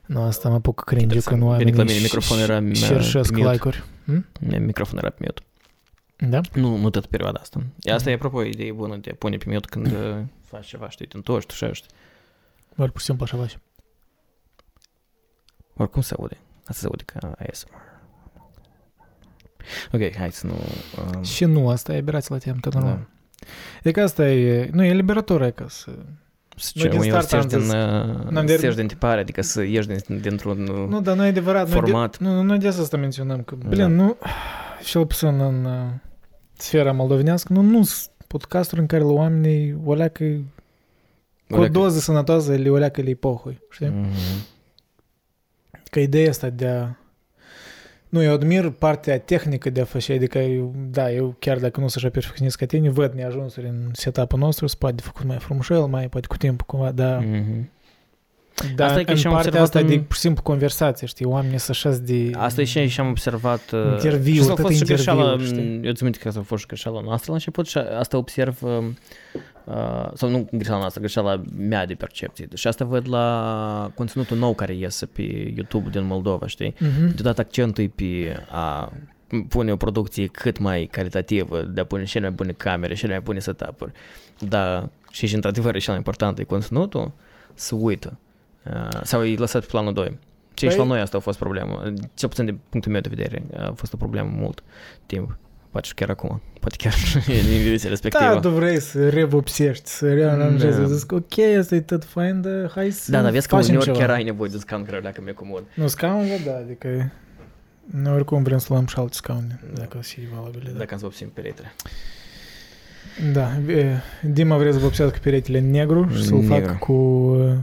Nu, asta mă apucă cringe când Bine oamenii că la mine microfonul era și uh, cerșesc pe mute. like-uri. Hm? Microfonul era pe mute. Da? Nu, nu tot perioada asta. Asta e apropo o idee bună de a pune pe mute când uh, faci ceva, știi, te întorci, tu știi. Doar pur și simplu așa faci. Oricum se aude. Asta se aude ca ASMR. Ok, hai să nu... Um, Și nu, asta e aberație la temă, tot normal. Da. Deci asta e, nu, e liberator, e ca să... ce, din uneori start să am ieși din, zis- uh, N-am să de- ieși din tipare, adică să ieși din, dintr-un... Nu, dar nu e adevărat. noi Format. De, nu, nu de asta menționăm, că, blin, Da. nu, cel puțin în uh, sfera moldovenească, nu, nu sunt podcasturi în care la oamenii o leacă, cu o Oleacă- doză sănătoasă, le o leacă le pohui, știi? Mhm. Că ideea asta de a... Nu, eu admir partea tehnică de a face, adică, eu, da, eu chiar dacă nu sunt așa perfecționist ca tine, văd neajunsuri în setup-ul nostru, se poate de făcut mai frumușel, mai poate cu timpul cumva, dar, Mhm. Dar Asta e că în și-am partea observat asta în- de, pur și simplu, conversație, știi, oamenii să așa de... Asta e și și am observat... uh, Interviu, și asta a tot fost și interviu, greșeala, știi? eu țin minte că asta a fost și greșeala noastră la început și asta observ, um, uh, sau nu greșeala noastră, greșeala mea de percepție. Și asta văd la conținutul nou care iese pe YouTube din Moldova, știi? Mhm. Deodată accentul e pe a pune o producție cât mai calitativă, de a pune cele mai bune camere, cele mai bune setup-uri. Da, și, și într-adevăr e cel mai important, e conținutul, să uită. Uh, sau e lăsat pe planul 2. Ce și Păi- la noi asta a fost problemă. Cel puțin din punctul meu de vedere a fost o problemă mult timp. Poate și chiar acum. Poate chiar din direcția respectivă. Da, tu vrei să revopsești, să rearanjezi, Da. să zic, ok, asta e tot fain, dar hai să da, dar vezi că facem uneori ceva. chiar ai nevoie de scaun care dacă mi-e comod. Nu, scaunele, da, adică noi oricum vrem să luăm și alte scaune, dacă o să fie valabile. Da. Dacă îți vopsim peretele. Da, Dima vrea să vopsească cu peretele negru și să-l fac cu,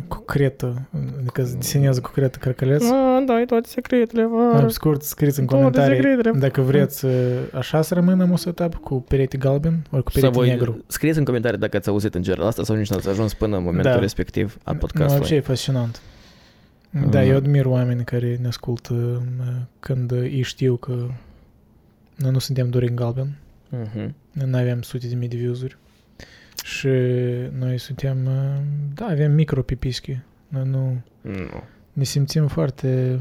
cu cretă, adică să disenează cu cretă cărcăleț. A, da, e toate secretele. Mai scurt, scriți în comentarii dacă vreți așa să rămână un setup cu perete galben ori cu perete negru. Scrieți în comentarii dacă ați auzit în general asta sau nici n-ați ajuns până în momentul da. respectiv al podcastului. Nu, ce e fascinant. Da, eu admir oameni care ne ascultă când ei știu că noi nu suntem doar în galben. Mhm. noi nu avem sute de mii de views-uri și noi suntem, uh, da, avem micro pipischi. Noi nu Nu. ne simțim foarte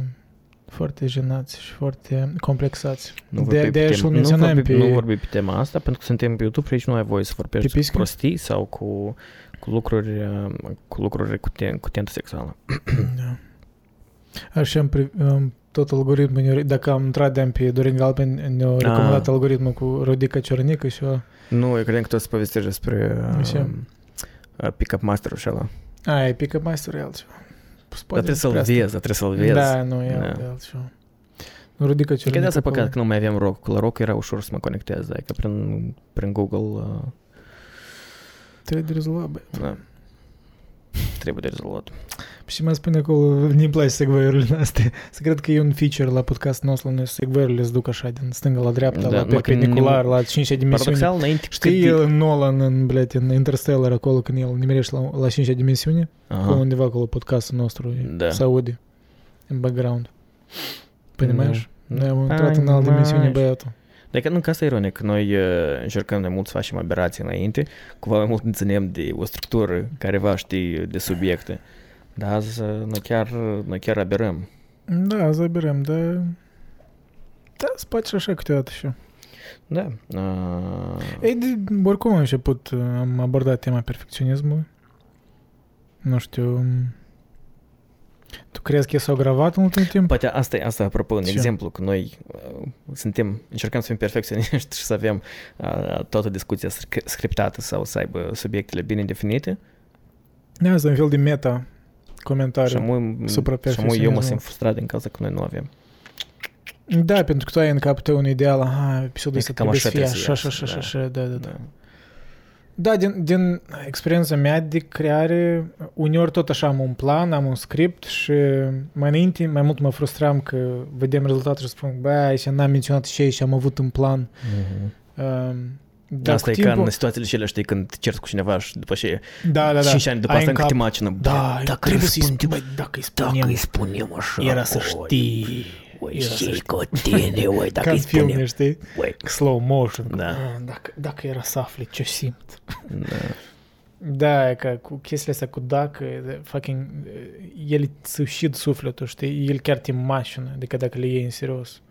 foarte jenați și foarte complexați. Nu de, vorbi de pe aia și tem- îl menționăm nu vorbi, pe... nu vorbi pe tema asta, pentru că suntem pe YouTube și aici nu ai voie să vorbești Pe piscă? prostii sau cu, cu lucruri, uh, cu lucruri cu, ten, cu tentă sexuală. Da. Așa, în, pri- în tot algoritmul, dacă am intrat de pe Dorin Galben, ne-a recomandat algoritmul cu Rodica Ciornică și eu... Nu, eu credeam că tu o să povestești despre uh, uh, pick-up master și ăla. A, e pick-up master e altceva. Dar trebuie să-l vezi, dar trebuie să-l vezi. Da, nu, e Da. alt- altceva. Nu, Rodica E că de asta păcat că nu mai aveam rock. La rock era ușor să mă conectez, că prin, prin Google uh, Trebuie de rezolvat, bă. da. trebuie de rezolvat. Și mai spune acolo, nu-mi place segway-urile astea. Să cred că e un feature la podcastul nostru, noi segway-urile se duc așa din stânga la dreapta, Da, la mă, că perpendicular, nu- la 5 dimensiuni. Paradoxal, înainte Știi cât de- el Nolan în, blядь, în Interstellar acolo când el nimerește la, la 5 dimensiune? Acolo Aha. undeva acolo podcastul nostru e, Da. se aude în background. Понимаешь? Da. Noi am intrat în altă dimensiune Понимаешь. băiatul. Adică nu, că asta e ironic, noi uh, încercăm de mult să facem aberații înainte, cumva mai mult ținem de o structură care careva ști de subiecte. Dar azi uh, noi chiar, uh, noi chiar aberăm. Da, azi aberăm, dar... Da, se poate așa câteodată și Da. Uh... Ei, de, oricum am început, uh, am abordat tema perfecționismului. Nu știu, um, tu crezi că s-au gravat în ultimul timp? Poate asta e, asta apropo, un Ce? exemplu, că noi uh, suntem, încercăm să fim perfecționiști și să avem uh, toată discuția sc- scriptată sau să aibă subiectele bine definite. Da, asta e un fel de meta Și comentariu. amui, supra și amui eu mă perfecționismul. simt frustrat din cauza că noi nu avem. Da, pentru că tu ai în capul tău un ideal, aha, episodul E ăsta cam trebuie să așa fie trebuie să așa, așa, iasă, așa, da. așa, da, da, da. Da, din, din experiența mea de creare, uneori tot așa am un plan, am un script și mai înainte mai mult mă frustram că vedem rezultatul și spun, bă, aici n-am menționat și aici am avut un plan. Mhm. Um, Da, dar asta cu e ca timpul- în situațiile cele, știi, când te cerți cu cineva și după ce Da, da, da. 5 ani după Ai asta în încă te cap- macină. Da, dacă trebuie îi să-i spun- spun, băi, dacă îi spunem, Dacă îi spunem așa, era să oi, știi. Oi, era să și știi. cu tine, oi, dacă Ca îi în filme, spunem. știi? Oi, Slow motion. Da. Ah, Dacă, dacă era să afli ce simt. Da. Da, e ca cu chestiile astea cu dacă, de fucking, el îți ucid sufletul, știi? El chiar te mașină, adică dacă le iei în serios.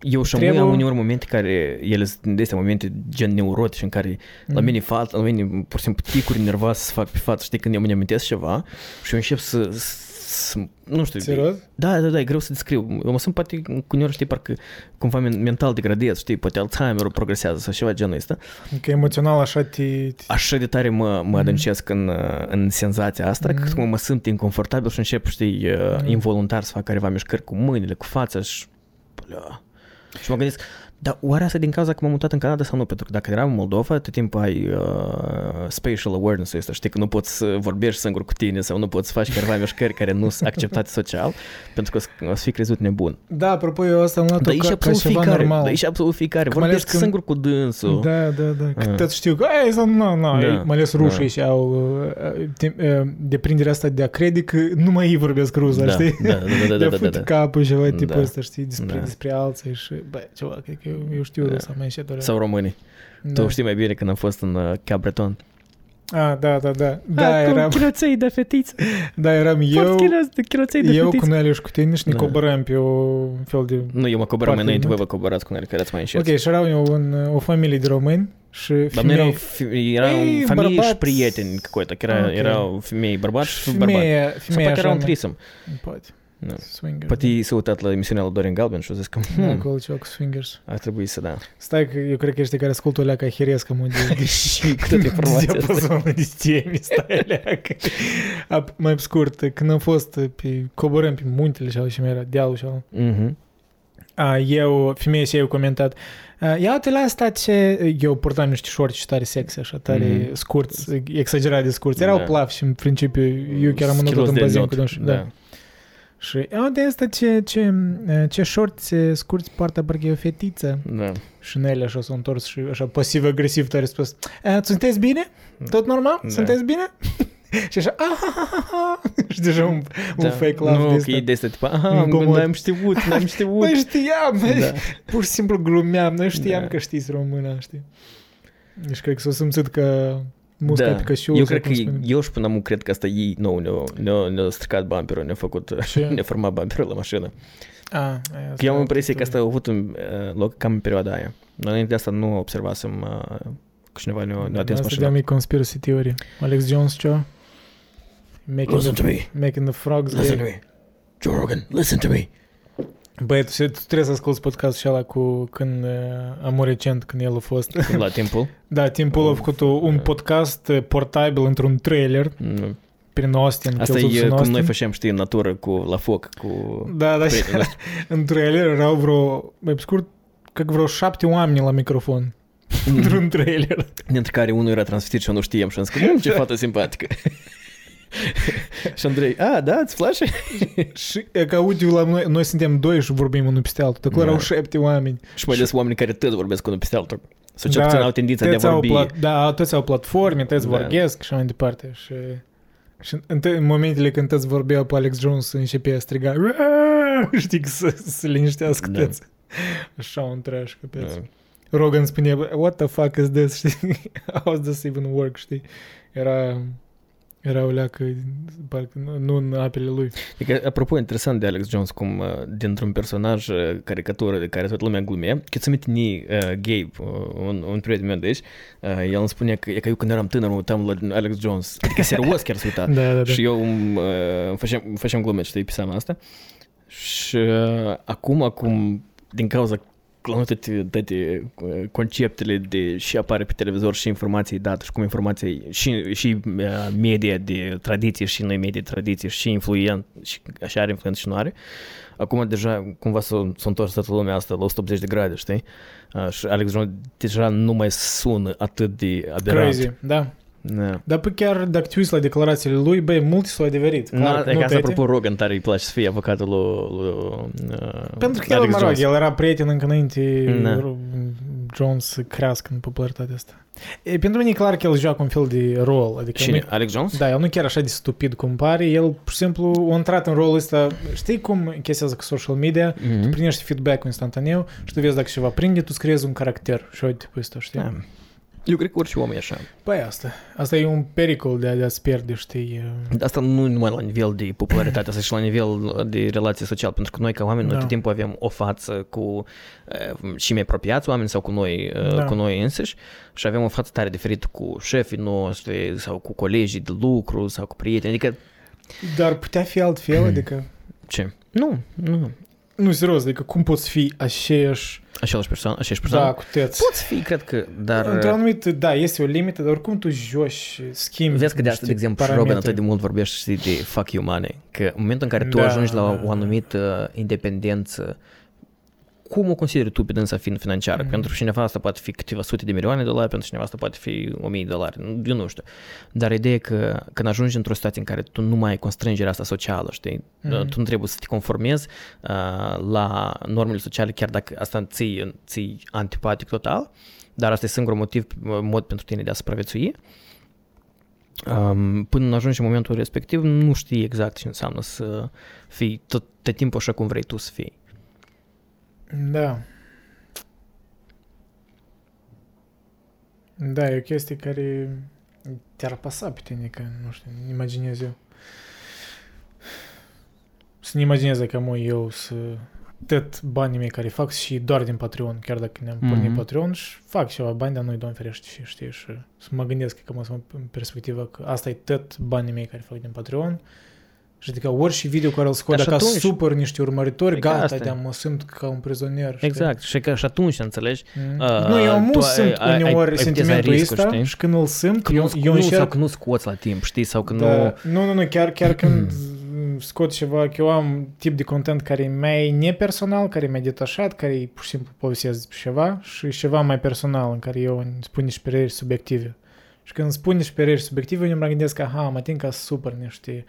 Eu și Trebuie- am uneori momente care, ele sunt de astea momente gen neurotice în care la Mm. mine, fa- la mine pur și simplu ticuri nervoase să fac pe față, știi, când eu mă amintesc ceva și eu încep să, să nu știu, Serios? Da, da, da, e greu să descriu. Eu mă simt poate cu uneori, știi, parcă cumva men- mental degradez, știi, poate Alzheimer-ul progresează sau ceva genul ăsta. Că emoțional așa te... te- Așa de tare mă, mă Mhm. adâncesc în, uh, în senzația asta, Mhm. că cum mă simt inconfortabil și încep, știi, uh, Mhm. involuntar să fac careva mișcări cu mâinile, cu fața și... Bля. Și mă gândesc, dar oare asta din cauza că m-am mutat în Canada sau nu? Pentru că dacă eram în Moldova, tot timpul ai uh, spatial awareness-ul ăsta, știi, că nu poți să vorbești singur cu tine sau nu poți să faci careva mișcări care nu sunt acceptate social, pentru că o să- o să fii crezut nebun. Da, apropo, eu asta am luat-o Dar e și ca, ca absolut ceva fiecare, normal. dar e și absolut fiecare. Că mai ales Vorbești când- singur cu dânsul. Da, da, da. Că Ah. tot știu că, ei, să nu, nu, Da. mai ales rușii Da. și au uh, te- uh, deprinderea asta de a crede că numai ei vorbesc rusa, da, știi? Da, da, da, da, De-a da, da, fut da. capul ceva tipul Da. ăsta, știi, despre, Da. despre alții și, bă, ceva, cred că eu, eu știu Da. rusa mai încet ori. Sau românii. da. Tu știi mai bine când am fost în uh, Cabreton. Ah, da, da, da. Da, eram, chiloței de fetiță. da, eram eu, chiloței de eu cu fetiță. Nelly și cu tine și ne Da. coborăm pe o fel de... Nu, eu mă coboram Foarte înainte, voi mult. vă coborați cu ele, că erați mai încet. Ok, și erau eu în o familie de români și Dar nu erau, femei... fi- erau Ei, familie și bărbați. prieteni, какой-то, că era, Ok. erau femei bărbați și bărbați. Femeie, Sau femeie poate era un așa, trisăm. Poate. Da. Swingers. Poate ei s-au uitat la emisiunea lui Dorin Galben și au zis că Da, hmm, acolo ceva cu swingers. ar trebui să da. Stai că eu cred că ești care ascultă o leacă heresc am de, de Și cu toate informațiile astea. diapazonul de teme, stai leacă. Ap- Mai scurt, când am fost pe, coborăm pe muntele și și mai era dealul și ala. Mhm. A, eu, femeia și eu comentat, "A, ia uite la asta ce... Eu purtam niște șorți tare sexy, așa, tare Mhm. scurți, exagerat de scurți. Erau Da. plavi și în principiu eu chiar am Schilos notat în de bazin not, cu dânsul. Da. Da. Și ia uite asta ce, ce, ce șorți scurți poartă parcă e o fetiță. Da. Și Nelly așa s-a întors și așa pasiv-agresiv tare spus "A, Sunteți bine? Tot normal? Da. Sunteți bine? și așa "Ah, ha, ha, ha, ha." Și deja un, un Da. fake laugh Nu, de că ăsta. e de asta, tipa, aha, Incomod. n-am știut, n-am știut. Noi știam, noi Da. pur și simplu glumeam, noi știam Da. că știți româna, știi? Deci cred că s-a simțit că musca Da. pe căsiul. Eu sau cred că, cum spune. eu și până acum cred că asta ei nou ne-au ne ne stricat bumperul, ne-a făcut, Ce? ne-a format bumperul la mașină. A, aia, Că eu am asta- impresia că asta a avut un uh, loc cam în perioada aia. Noi înainte de asta nu observasem uh, că cineva ne-a, ne-a atins Asta mașina. de-a conspiracy theory. Alex Jones, ce? Making Listen the, to me. Making the frogs Listen gay. to me. Joe Rogan, listen to me. Băi, tu, tu trebuie să asculti podcastul și ăla cu când uh, am recent, când el a fost. La timpul. Da, timpul a făcut un podcast uh, portabil într-un trailer Nu. prin Austin. Asta cel sus e în cum Austin. noi facem, știi, în natură, cu, la foc, cu... Da, da, și prietenii noștri. în trailer erau vreo, mai pe scurt, cred că vreo șapte oameni la microfon într-un trailer. Dintre care unul era transvestit și eu nu știam și am zis că, "Mm, ce fată simpatică. și Andrei, a, da, îți place? și e ca uite la noi, noi suntem doi și vorbim unul peste altul. Acolo Da. erau șapte oameni. Și mai ales oameni care tăți vorbesc unul peste altul. Sau cel Da, puțin au tendința de a Toți au vorbi. plat- da, toți au platforme, toți Da. vorbesc și așa mai departe. Și, și în, în momentele când toți vorbeau pe Alex Jones, începea a striga "Aaah!" știi, că să, să se liniștească Da. toți. Așa un trash, căpeț. Da. Rogan spunea, what the fuck is this, știi? How does this even work, știi? Era, era o leacă, parcă nu, nu în apele lui. Adică, apropo, interesant de Alex Jones, cum uh, dintr-un personaj uh, caricatură de care toată lumea glumea, că ți aminte ni uh, Gabe, uh, un, un prieten meu de aici, uh, el îmi spunea că, e că eu când eram tânăr mă uitam la Alex Jones, adică serios chiar se uita. Da, da, da. Și eu îmi, uh, îmi făceam, îmi făceam glume, știi, pe seama asta. Și uh, acum, acum, din cauza la toate, toate uh, conceptele de și apare pe televizor și informații date și cum informații și, și uh, media de tradiție și noi media de tradiție și influent și așa are influență și nu are. Acum deja cumva s-a, s-a întors toată lumea asta la 180 de grade, știi? Uh, și Alex Jones deja nu mai sună atât de aberant. Crazy, da. Da. Dar pe chiar dacă te uiți la declarațiile lui, băi, multe s-au adeverit. Na, Clar, că e nu ca asta, toate. apropo, Rogan tare îi place să fie avocatul lui, lui uh, Pentru că el, Alex mă rog, Jones. el era prieten încă înainte Da. Ro- Jones să crească în popularitatea asta. E, pentru mine e clar că el joacă un fel de rol. Adică Cine? nu, Alex Jones? da, el nu e chiar așa de stupid cum pare, el pur și simplu a intrat în rolul ăsta. Știi cum chestia asta cu social media? Mhm. Tu primești feedback instantaneu și tu vezi dacă ceva prinde, tu îți creezi un caracter și uite pe ăsta, știi? Da. Eu cred că orice om e așa. Păi asta. Asta e un pericol de a, de a-ți pierde, știi? Asta nu numai la nivel de popularitate, asta și la nivel de relație socială, pentru că noi ca oameni, noi Da. tot timpul avem o față cu uh, și mai apropiați oameni sau cu noi, uh, Da. cu noi înșiși și avem o față tare diferită cu șefii noștri sau cu colegii de lucru sau cu prieteni, adică Dar putea fi altfel, adică... ce? Nu, nu. Nu, serios, adică cum poți fi aceeași... Același persoană, aceeași persoană. Da, cu tăți. Poți fi, cred că, dar... Într-un anumit, da, este o limită, dar oricum tu joci, schimbi Vezi că de asta, de niște exemplu, și Rogan parametri. atât de mult vorbește știi, de fuck you money. Că în momentul în care tu Da, ajungi la da, o da. anumită independență, cum o consideri tu pe dânsa fiind financiară? Mhm. Pentru cineva asta poate fi câteva sute de milioane de dolari, pentru cineva asta poate fi o mie de dolari, eu nu știu. Dar ideea e că când ajungi într-o situație în care tu nu mai ai constrângerea asta socială, știi? Mhm. Tu nu trebuie să te conformezi uh, la normele sociale, chiar dacă asta ții, ții antipatic total, dar asta e singurul motiv, mod pentru tine de a supraviețui. Um, până ajungi în momentul respectiv, nu știi exact ce înseamnă să fii tot, tot timpul așa cum vrei tu să fii. Da. Da, e o chestie care te-ar apăsa pe tine, că, nu știu, nu imaginez eu. Să ne imaginez că mă eu să tot banii mei care fac și doar din Patreon, chiar dacă ne-am Mhm. pornit Patreon și fac ceva bani, dar nu-i doamne ferește și știi, și să mă gândesc că mă sunt în perspectivă că asta e tot banii mei care fac din Patreon și adică orice video care îl scot, Dar și dacă atunci- supăr niște urmăritori, E ca gata, asta. de mă simt ca un prizonier. știi? Exact. Și că și atunci, înțelegi, Mm. Uh, nu, eu tu nu ai- simt ai- ai- uneori ai putea să ai sentimentul riscuri, ăsta știi? și când îl simt, că eu, nu, eu nu, sau încerc... că nu scoți la timp, știi, sau că da, nu... nu, nu, nu, chiar, chiar când scot ceva, că eu am tip de content care e mai nepersonal, care e mai detașat, care e pur și simplu povestesc despre ceva și ceva mai personal în care eu îmi spun niște păreri subiective. Și când spun niște păreri subiective, eu mă gândesc că, aha, mă tin ca super niște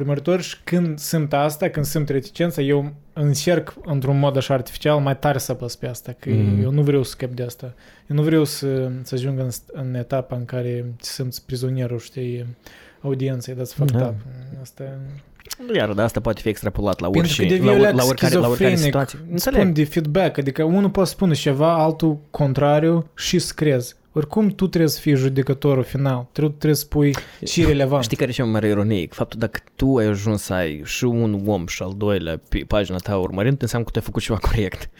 urmăritori și când simt asta, când simt reticența, eu încerc într-un mod așa artificial mai tare să apăs pe asta, că Mhm. eu nu vreau să scap de asta. Eu nu vreau să, să ajung în, în etapa în care te simți prizonierul, știi, audienței, that's fucked Da. up. Asta... Iar de asta poate fi extrapolat la Pentru orice, că devii la, o or- leac la, oricare, la oricare schizofrenic. situație. Spun Înțeleg. de feedback, adică unul poate spune ceva, altul contrariu și să crezi. Oricum tu trebuie să fii judecătorul final, tu trebuie să spui și relevant. Știi care e cea mai mare ironic? Faptul dacă tu ai ajuns să ai și un om și al doilea pe pagina ta urmărind, înseamnă că tu ai făcut ceva corect.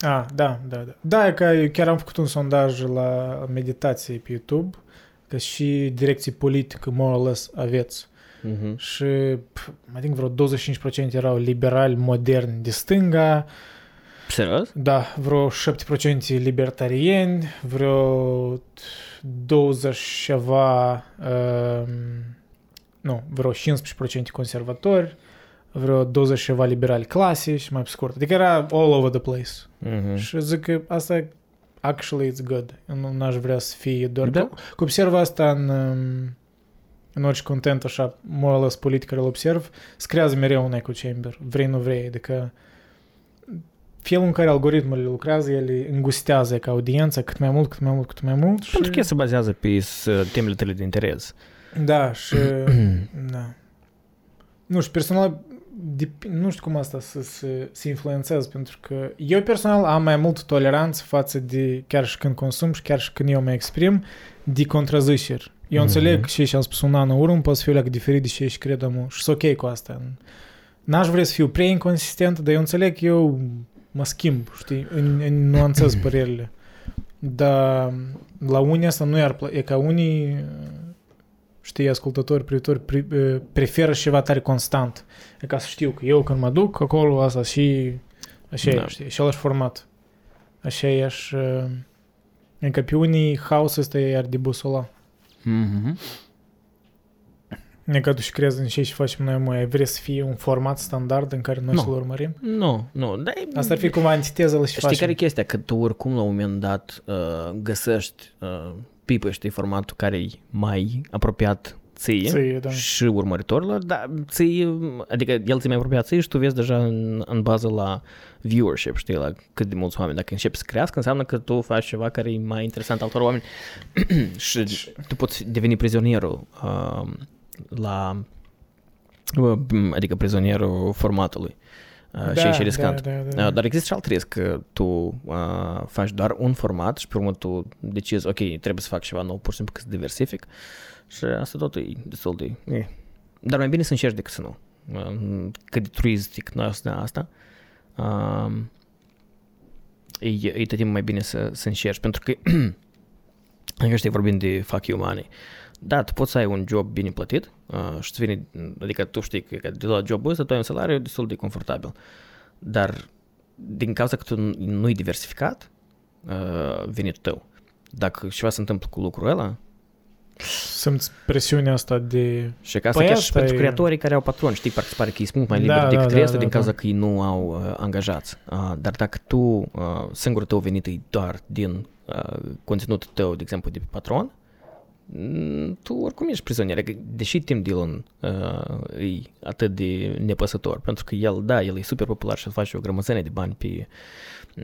Ah, da, da, da. Da, e că eu chiar am făcut un sondaj la meditație pe YouTube, că și direcție politică, more or less, aveți. Mhm. și pf, mai think vreo 25% erau liberali moderni de stânga, Serios? da, vreo 7% libertarieni, vreo 20 și ceva, um, nu, vreo 15% conservatori, vreo 20 și ceva liberali clasici, mai pe scurt. Adică era all over the place. Mhm. Și zic că asta actually it's good. Eu nu n-aș vrea să fie doar... Da. Da. Că observ asta în, um, în orice content așa, more or less politic care îl observ, se creează mereu un echo chamber, vrei nu vrei, adică felul în care algoritmurile lucrează, ele îngustează ca audiența cât mai mult, cât mai mult, cât mai mult. Și, Pentru că el se bazează pe s- temele tale de interes. Da, și... da. Nu știu, personal, dep- nu știu cum asta să se, se influențează, pentru că eu personal am mai mult toleranță față de, chiar și când consum și chiar și când eu mă exprim, de contraziceri. Eu Mhm. înțeleg că ce am spus un an în urmă poate să fiu leacă diferit de ce și cred amul și sunt ok cu asta. N-aș vrea să fiu prea inconsistent, dar eu înțeleg că eu mă schimb, știi, în, în nuanțez părerile. Dar la unii asta nu i-ar plăcea, e ca unii știi, ascultători, privitori, pri, eh, preferă ceva tare constant. E ca să știu că eu când mă duc acolo, asta și așa Da. e, știi, și ălași format. Așa e, și eh, încă pe unii haosul ăsta e ar de busola. Mhm. E ca tu și crezi în ce și facem noi, mă, ai vrea să fie un format standard în care noi Nu. să-l urmărim? Nu, nu. Dar e- Asta ar fi cumva antiteza la ce Știi facem. care e chestia? Că tu oricum la un moment dat uh, găsești uh, pipă, știi, formatul care e mai apropiat ție, Ție, da. și urmăritorilor, dar ție, adică el ți mai apropiat ție și tu vezi deja în, în bază la viewership, știi, la cât de mulți oameni. Dacă începi să crească, înseamnă că tu faci ceva care e mai interesant altor oameni și tu poți deveni prizonierul uh, la uh, adică prizonierul formatului. Uh, și e și riscant. Da, da, Uh, da. Dar există și alt risc că tu uh, faci doar un format și pe urmă tu decizi, ok, trebuie să fac ceva nou, pur și simplu că să diversific și asta tot e destul de... E. Dar mai bine să încerci decât să nu. Uh, Cât de truistic noi asta, asta uh, e, e tot timpul mai bine să, să încerci, pentru că Adică știi, vorbim de fuck you money. Da, tu poți să ai un job bine plătit uh, și îți vine, adică tu știi că de la jobul ăsta tu ai un salariu destul de confortabil. Dar din cauza că tu nu-i diversificat uh, venitul tău, dacă ceva se întâmplă cu lucrul ăla, Simți presiunea asta de... și că asta Păi chiar și asta pentru e- creatorii care au patroni, știi, parcă se pare că e mult mai liber Da, decât da, restul da, din da, cauza da. că ei nu au uh, angajați. Uh, dar dacă tu, uh, singurul tău venit e doar din uh, conținutul tău, de exemplu, de pe patron, mm, tu oricum ești prizonier. Adică, Deși Tim Dillon uh, e atât de nepăsător, pentru că el, da, el e super popular și face o grămăzenie de bani pe,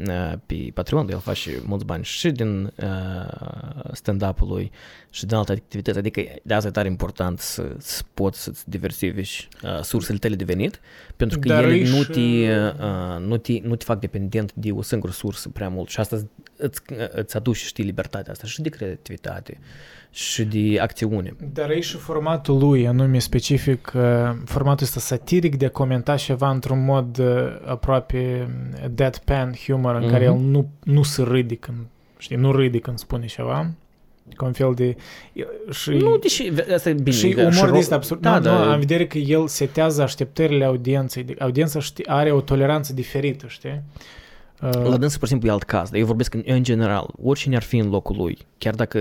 uh, pe Patreon, el face mulți bani și din uh, stand-up-ul lui și din alte activități. Adică de asta e tare important să, să poți să-ți diversifici uh, sursele tale de venit, pentru că Dar ele e nu și- te, uh, nu, te, nu te fac dependent de o singură sursă prea mult și asta îți, îți aduce, știi, libertatea asta și de creativitate și de acțiune. Dar e și formatul lui, anume specific, uh, formatul ăsta satiric de a comenta ceva într-un mod uh, aproape deadpan humor, în care Mhm. el nu, nu se râde când, știi, nu râde când spune ceva, ca un fel de... Și, Nu, deși, asta e bine. și că umor ro- de ăsta absurd. Da, Da, da, nu, am vedere că el setează așteptările audienței. De- Audiența știi, are o toleranță diferită, știi? Uh, La dânsă, pur și simplu, e alt caz, dar eu vorbesc în, în general, oricine ar fi în locul lui, chiar dacă,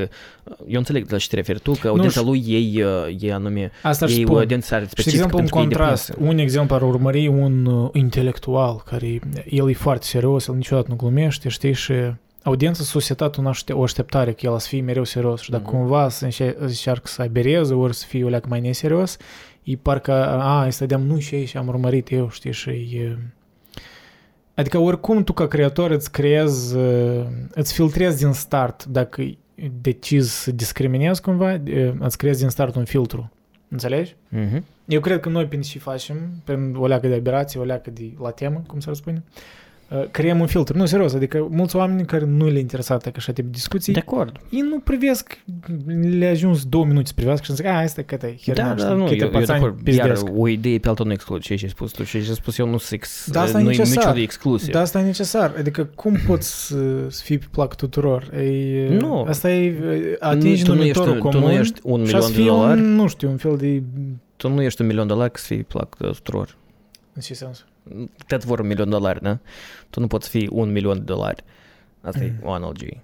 eu înțeleg la ce te referi tu, că audiența ș- lui ei, uh, e anume, Asta își ei spun. audiența are Și, de specifică exemplu, în pentru că e contrast, deprinsă. un exemplu ar urmări un uh, intelectual care, el e foarte serios, el niciodată nu glumește, știi, și audiența s-a setat un aște- o așteptare că el să fie mereu serios și dacă Mhm. cumva să înce- încearcă să abereze ori să fie o leacă mai neserios, e parcă, a, îi stădeam nu și ei și am urmărit eu, știi, și e... Adică oricum tu ca creator îți creezi, uh, îți filtrezi din start dacă decizi să discriminezi cumva, uh, îți creezi din start un filtru. Înțelegi? Mhm. Eu cred că noi prin ce facem, prin o leacă de aberație, o leacă de la temă, cum s-ar spune, uh, creăm un filtru. Nu, serios, adică mulți oameni care nu le interesată ca așa tip de discuții, De acord. ei nu privesc, le ajuns două minute să privească și zic, a, asta că te Da, herna, da, nu, eu, câte eu de pățani acord. Iar pizdesc. o idee pe altă nu exclud ce ai spus tu și ce ai spus eu nu sunt ex, Da, asta e nu e necesar. nicio de exclusie. Da, asta e necesar. Adică cum poți să, să fii pe plac tuturor? E, Nu. Asta e, atingi tu nu numitorul ești- tu comun nu ești un și milion să de fie dolari. un, nu știu, un fel de tu nu ești un milion de dolari că să fii plac de tuturor. În ce sens? Tot vor un milion de dolari, da? Tu nu poți fi un milion de dolari. Asta e Mm. o analogie.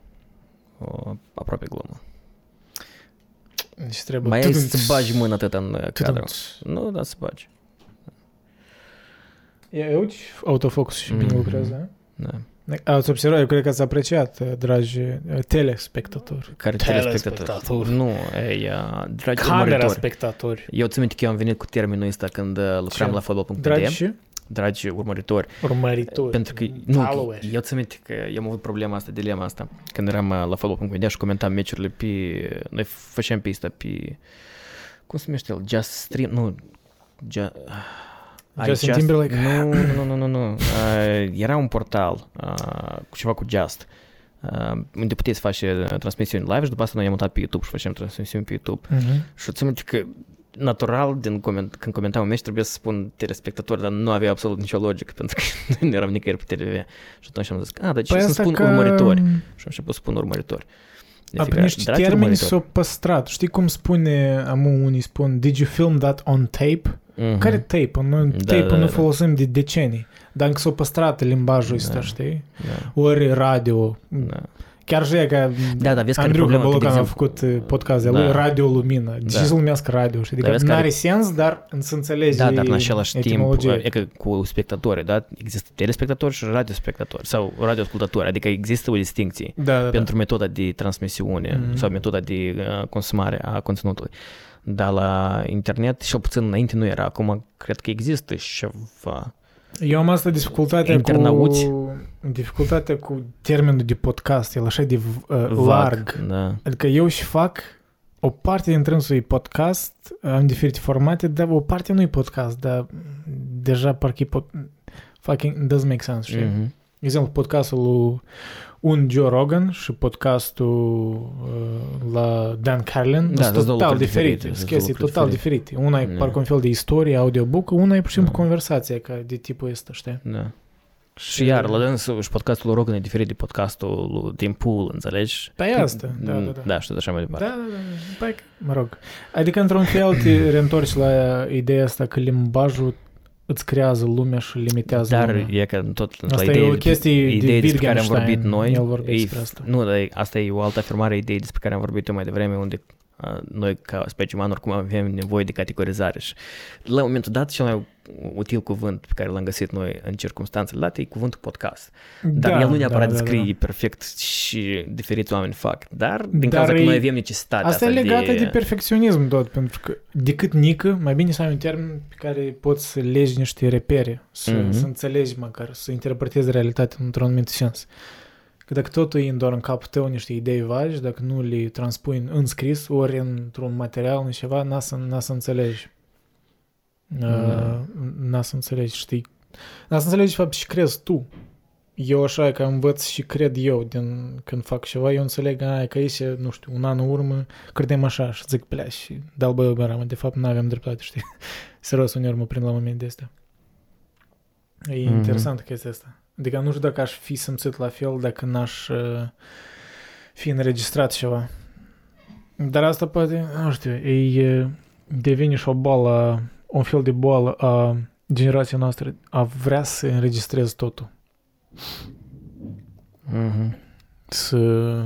O aproape glumă. Deci trebuie... Mai ai Tudum, să bagi mâna atât în uh, tudum. cadru. Nu, da, să bagi. Ia, uite, autofocus și bine Mhm. lucrează, da? Da. Ați observat, eu cred că ați apreciat, uh, dragi uh, telespectatori. Care Telespectatori. telespectatori? Nu, ei, uh, dragi Camera urmăritori. spectatori. Eu țin minte că eu am venit cu termenul ăsta când uh, lucram Ce? la fotbal.pd. Dragi și dragi urmăritori. urmăritori. Pentru că, nu, că Followers. eu țin minte că eu am avut problema asta, dilema asta, când eram uh, la fotbal.media și comentam meciurile pe, noi făceam pe asta pe, cum se numește el, Just Stream, nu, Just, Justin Timberlake? Nu, nu, nu, nu, nu. Uh, era un portal uh, cu ceva cu Just. Uh, unde puteți face uh, transmisiuni live și după asta noi am mutat pe YouTube și facem transmisiuni pe YouTube. Mhm. Și țin minte că natural, din coment, când comentam un meci, trebuie să spun telespectatori, dar nu avea absolut nicio logică, pentru că nu eram nicăieri pe TV. Și atunci am zis, a, dar ce Păi să asta spun că... urmăritori? Și am început să spun urmăritori. De A, fiecare niște dată, dragi termeni urmăritori. s-au păstrat. Știi cum spune, am unii spun, did you film that on tape? Mhm. Care tape? Noi Da, tape da, nu da. folosim de decenii. Dar încă s-au păstrat limbajul ăsta, Da. știi? Da, Ori radio. da. Chiar și e că Da, dar vezi care e Andrei problema, că, de Bolocan a exemplu- făcut uh, podcast de Da. lui Radio Lumină. De ce Da. să numească radio? Știi? Dar Adică vezi care- n-are sens, dar să înțelegi Da, dar în același timp, etimologie. e că cu spectatori, da? Există telespectatori și radiospectatori sau radioascultători, adică există o distinție Da, da, da. pentru metoda de transmisiune Mhm. sau metoda de uh, consumare a conținutului. Dar la internet, și puțin înainte nu era, acum cred că există și ceva. Eu am asta dificultatea Internauți. cu... Dificultatea cu termenul de podcast. El așa de uh, larg. Da. Adică eu și fac o parte din trânsul e podcast, am diferite formate, dar o parte nu e podcast, dar deja parcă e pot... fucking doesn't make sense, știi? Mhm. De exemplu, podcastul lui un Joe Rogan și podcastul uh, la Dan Carlin Da, sunt sunt două total lucruri diferite, diferite, sunt sunt chestii lucruri total diferite. diferite. Una e Da. parcă un fel de istorie, audiobook, una e pur și simplu Da. conversație ca de tipul ăsta, știi? Da. Și iar, la dânsul și podcastul lui Rogan e diferit de podcastul lui Tim Pool, înțelegi? Pe asta, da, da, da. Da, și tot așa mai Da, departe. da, da. Păi, mă rog. Adică, într-un fel, te reîntorci la ideea asta că limbajul îți creează lumea și limitează Dar lumea. e că tot la Asta e idei, o chestie de idei despre care am Wittgenstein. vorbit noi, El vorbea e, despre asta. nu, dar e- asta e o altă afirmare a ideii despre care am vorbit eu mai devreme, unde a, noi ca specie umană oricum avem nevoie de categorizare și la momentul dat cel mai util cuvânt pe care l-am găsit noi în circunstanțele date e cuvântul podcast. Dar Da, el nu neapărat da, da, descrie da. perfect și diferiți oameni fac, dar din Dar cauza că e- noi avem necesitatea Asta e asta legată de... de perfecționism tot, pentru că decât nică, mai bine să ai un termen pe care poți să legi niște repere, să, Mhm. să înțelegi măcar, să interpretezi realitatea într-un anumit sens. Că dacă totul e doar în capul tău niște idei vagi, dacă nu le transpui în, în scris, ori într-un material, în ceva, n-a să, n-a să înțelegi. Da. Uh, n-a să înțelegi, știi? N-a să înțelegi, de fapt, și crezi tu. Eu așa că învăț și cred eu din când fac ceva, eu înțeleg ai, că aici, nu știu, un an în urmă, credem așa și zic plea și dau bă, bă, de fapt nu avem dreptate, știi? Serios, uneori mă prind la momente astea. E Mhm. interesant chestia asta. Adică nu știu dacă aș fi simțit la fel dacă n-aș uh, fi înregistrat ceva. Dar asta poate, nu știu, e, uh, devine și o boală, un fel de boală a generației noastre, a vrea să înregistrezi totul. Mhm. Să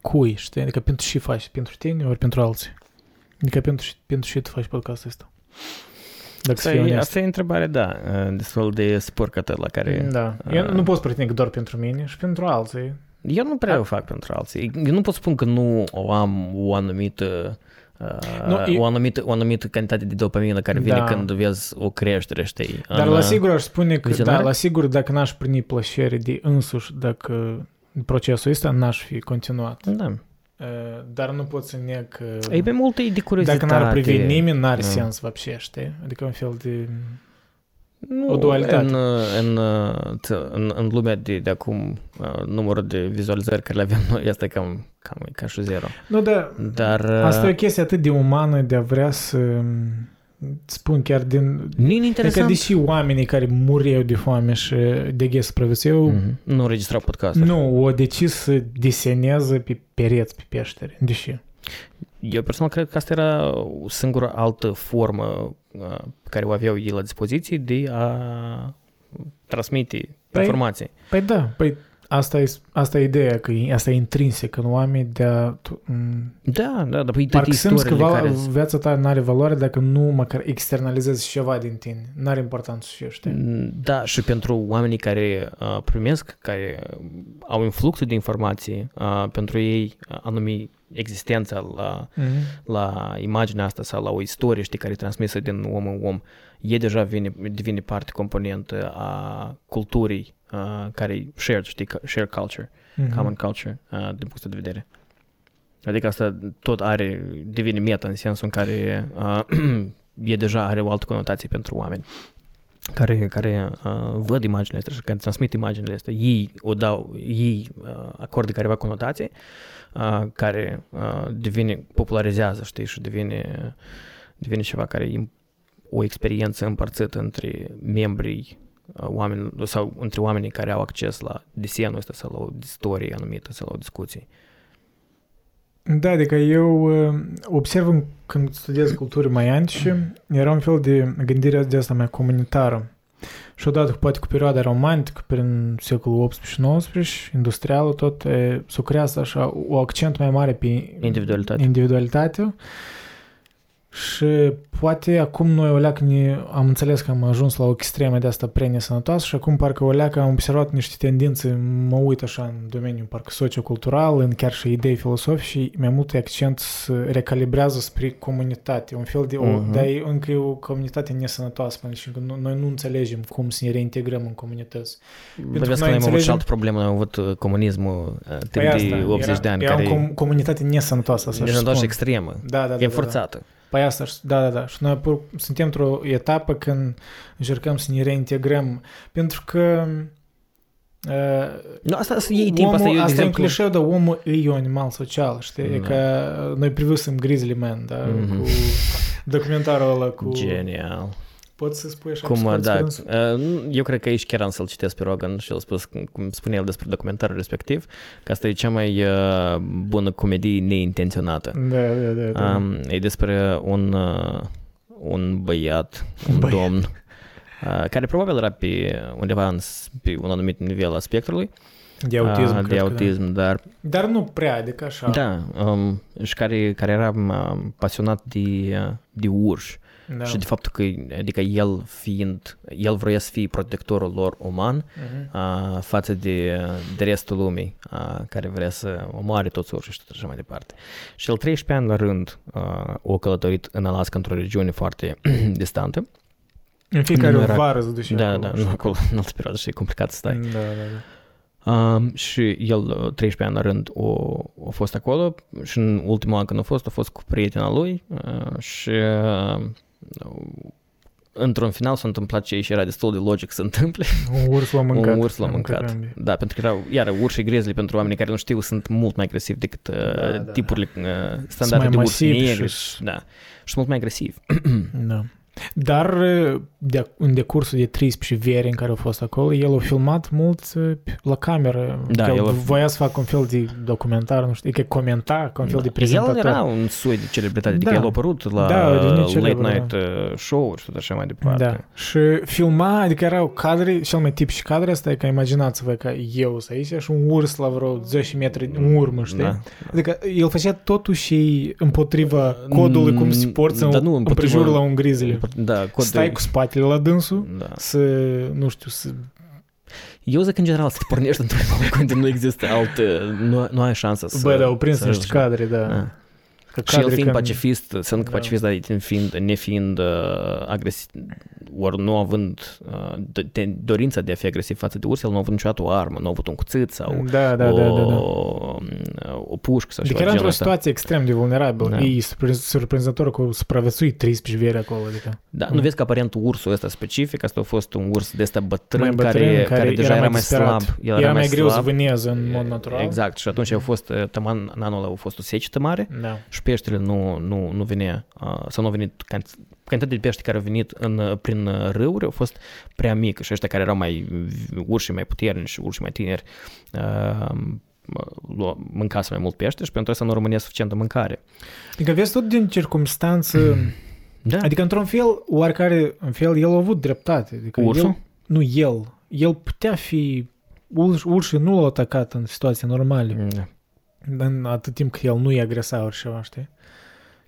cui, știi? Adică pentru ce faci? Pentru tine ori pentru alții? Adică pentru, pentru ce tu faci podcastul ăsta? Dacă să Asta fiu e, onest. asta e întrebare, da, destul de spurcătă la care... Da. Eu uh, nu pot să pretind că doar pentru mine și pentru alții. Eu nu prea Da. o fac pentru alții. Eu nu pot spune că nu o am o anumită uh, Nu, e- o, anumită, o anumită cantitate de dopamină care vine Da. când vezi o creștere, știi? Dar în, la uh, sigur aș spune că, vizionare? da, la sigur dacă n-aș primi plăcere de însuși, dacă procesul ăsta n-aș fi continuat. Da. Uh, Dar nu pot să neg că E pe multe e de curiozitate. dacă n-ar privi nimeni, n-are Da. sens вообще, știi? Adică un fel de... nu, o dualitate. În, în, în, în, în lumea de, de acum, uh, numărul de vizualizări care le avem noi este cam, cam e ca și zero. Nu, da, Dar... uh, asta e o chestie atât de umană de a vrea să spun chiar din... Nu e Adică interesant. deși oamenii care mureau de foame și de ghe supraviețuiau, Mhm. Nu înregistrau podcasturi. nu, o decis să deseneze pe pereți, pe peșteri. Deși. Eu personal cred că asta era o singură altă formă uh, pe care o aveau ei la dispoziție de a transmite Păi- informații. Păi da, păi asta e, asta e ideea, că e- asta e intrinsec în oameni de a... tu- m, Da, da, dar păi toate Parcă simți că istoriile val- care... viața ta nu are valoare dacă nu măcar externalizezi ceva din tine. N-are importanță și știi? Da, și pentru oamenii care uh, primesc, care au influxul de informații, uh, pentru ei uh, anume existența la, Mhm. la imaginea asta sau la o istorie, știi, care e transmisă din om în om, e deja vine, devine parte componentă a culturii uh, care e shared, știi, ca- shared culture, Mhm. common culture, uh, din punctul de vedere. Adică asta tot are, devine meta în sensul în care uh, e deja are o altă conotație pentru oameni care, care uh, văd imaginile astea și care transmit imaginile astea. Ei o dau, ei uh, acordă careva conotație uh, care uh, devine, popularizează, știi, și devine, devine ceva care e o experiență împărțită între membrii uh, oameni, sau între oamenii care au acces la desenul ăsta sau la o istorie anumită sau la o discuție. Da, adică eu uh, observ în- când studiez culturi mai antice, era un fel de gândire de asta mai comunitară. Și odată, poate cu perioada romantică, prin secolul 18-19, industrială, tot e, s-o creat așa o accent mai mare pe Individualitate. individualitate. Și poate acum noi o leacă ne, am înțeles că am ajuns la o extremă de asta prea nesănătoasă și acum parcă o leacă am observat niște tendințe, mă uit așa în domeniul parcă sociocultural, în chiar și idei filosofice și mai mult accent se recalibrează spre comunitate, un fel de, o, Mhm. dar e încă e o comunitate nesănătoasă, pentru că nu- noi nu înțelegem cum să ne reintegrăm în comunități. Vezi că noi noi am avut și înțelegem- altă problemă, noi am avut uh, comunismul uh, timp Păi asta, de 80 era, de ani, era care o com- comunitate nesănătoasă, să e spun. doar și extremă, Da, da, da, e da, da. Forțată. Păi asta, și- da, da, da. Și noi pur, suntem într-o etapă când încercăm să ne reintegrăm. Pentru că uh, Nu, asta asta e timp, omul, asta e, de asta e un exemplu, clișeu, dar omul e un animal social, știi? E Da. că noi privisem Grizzly Man, da? Mhm. Cu documentarul ăla cu... Genial. Poți să spui așa? Cum, scurt, da, scurt? uh, eu cred că aici chiar am să-l citesc pe Rogan și el spus, cum spune el despre documentarul respectiv, că asta e cea mai uh, bună comedie neintenționată. Da, da, da. da. Um, e despre un, uh, un băiat, un Băiat. domn, uh, care probabil era pe undeva în, s- pe un anumit nivel a spectrului de autism, uh, cred de că autism, dar Da. Dar nu prea, adică așa. da, um, și care, care era um, pasionat de, uh, de urși. Da. Și de faptul că, adică el fiind, el vrea să fie protectorul lor uman Mhm. a, față de, de restul lumii a, care vrea să omoare toți urși și tot așa mai departe. Și el 13 ani la rând a, o călătorit în Alaska într-o regiune foarte distantă. În fiecare Nu era- vară se duce da, acolo, da, știi? nu acolo, în altă perioadă și e complicat să stai. Da, da, da. Um, și el, uh, 13 ani la rând, o, a fost acolo și în ultimul an când a fost, a fost cu prietena lui uh, și uh, într-un final s-a întâmplat ce și era destul de logic să se întâmple. Un urs l-a mâncat. Un urs l-a în mâncat. căcambie. Da, pentru că erau, iar urșii grizzly pentru oamenii care nu știu sunt mult mai agresivi decât uh, Da, da, tipurile uh, Sunt standarde mai de urs masivi negri. și- Da, și sunt mult mai agresivi. Da. Dar de, în decursul de 13 veri în care a fost acolo, el a filmat mult uh, la cameră. Da, el, el a- voia să facă un fel de documentar, nu știu, că comenta, ca un fel de el prezentator. era un soi de celebritate, adică Da. el a apărut la Da, a devenit late celebru, night uh, show-uri și tot așa mai departe. Da. Și filma, adică erau cadre, cel mai tipici cadre asta e că imaginați-vă că eu sunt aici și un urs la vreo 10 metri în urmă, știi? Da. Adică el făcea totuși împotriva codului cum se porți Da, în, nu, în împotriva- prejur la un grizzly. Da, cod Stai cu spatele la dânsul, Da. să, nu știu, să... Eu zic în general să te pornești într-un loc unde nu există altă, nu, nu ai șansă să... Bă, da, au prins să niște ajungi. cadre, da. Da. Că Și el cadre fiind când- pacifist, sunt Da. pacifist, dar fiind, nefiind uh, agresiv, ori nu având uh, do- de- dorința de a fi agresiv față de urs, el nu a avut niciodată o armă, nu a avut un cuțit sau Da, da, o, da, da, da. o pușcă sau Adică ceva era într-o genul ăsta. situație extrem de vulnerabilă. Da. E surprin- surprinzător că au supraviețuit 13 veri acolo, adică. Da, nu vezi că aparent ursul ăsta specific, asta a fost un urs de ăsta bătrân, Mai bătrân, care, care care, deja era era mai mai disperat. slab. El Era mai greu să slab. vâneze în mod natural. Exact, și atunci a fost, uh, tăman, în anul ăla a fost o secetă mare Da. și peștele nu, nu, nu venea, uh, sau nu a venit, canti- cantitatea de pește care au venit în, uh, prin uh, râuri au fost prea mică și ăștia care erau mai urși mai puternici și urși mai tineri uh, mă, lua, mâncase mai mult pește și pentru asta nu rămânea suficientă mâncare. Adică vezi tot din circumstanță, Da, adică într-un fel, oarecare, în fel, el a avut dreptate. Adică Ursul? El, nu el, el putea fi, urs, urșii nu l-au atacat în situații normale, da. în atât timp că el nu-i agresa ori ceva, știi?